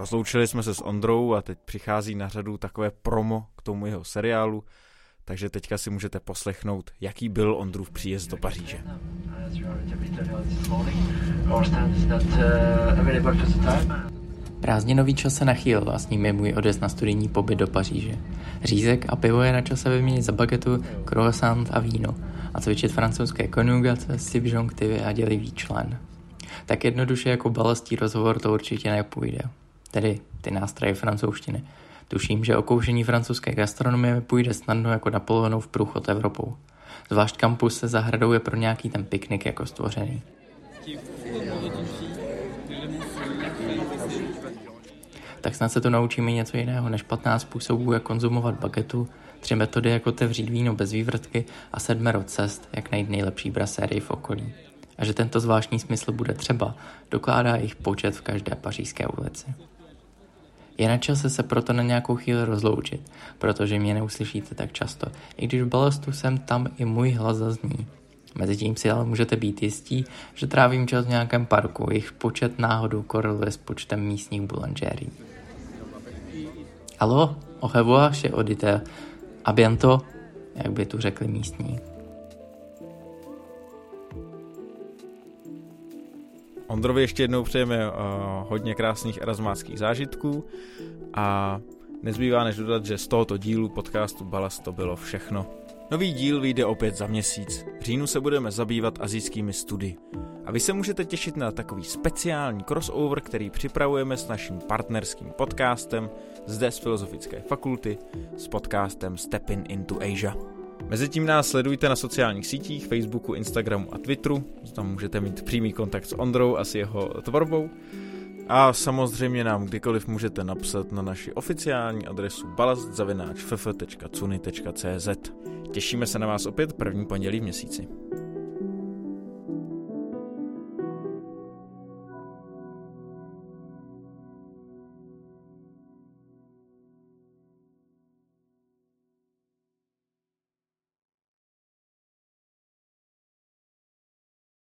Rozloučili jsme se s Ondrou a teď přichází na řadu takové promo k tomu jeho seriálu, takže teďka si můžete poslechnout, jaký byl Ondrův příjezd do Paříže. Prázdninový čas se nachýlil a s ním je můj odjezd na studijní pobyt do Paříže. Řízek a pivo je na čase vyměnit za bagetu, croissant a víno a cvičit francouzské konjugace, subjonktivy a dělivý člen. Tak jednoduše jako balastí rozhovor to určitě nepůjde tedy ty nástroje francouzštiny. Tuším, že okoušení francouzské gastronomie půjde snadno jako Napoleonův průchod Evropou. Zvlášť kampus se zahradou je pro nějaký ten piknik jako stvořený. Tak snad se to naučíme něco jiného než 15 způsobů, jak konzumovat bagetu, tři metody, jak otevřít víno bez vývrtky a sedmero cest, jak najít nejlepší brasérii v okolí. A že tento zvláštní smysl bude třeba, dokládá jejich počet v každé pařížské ulici. Je na čase se proto na nějakou chvíli rozloučit, protože mě neuslyšíte tak často, i když v balastu sem tam i můj hlas zazní. Mezitím si ale můžete být jistí, že trávím čas v nějakém parku, jejich počet náhodou koreluje s počtem místních boulangerí. Alo, revoir, chez auditeur. A biento, jak by tu řekli místní. Ondrovi ještě jednou přejeme uh, hodně krásných erasmáckých zážitků a nezbývá než dodat, že z tohoto dílu podcastu Balast to bylo všechno. Nový díl vyjde opět za měsíc. V říjnu se budeme zabývat azijskými studi. A vy se můžete těšit na takový speciální crossover, který připravujeme s naším partnerským podcastem zde z Filozofické fakulty s podcastem Stepping into Asia. Mezitím nás sledujte na sociálních sítích, Facebooku, Instagramu a Twitteru, tam můžete mít přímý kontakt s Ondrou a s jeho tvorbou. A samozřejmě nám kdykoliv můžete napsat na naši oficiální adresu balastzavináčff.cuny.cz Těšíme se na vás opět první pondělí v měsíci.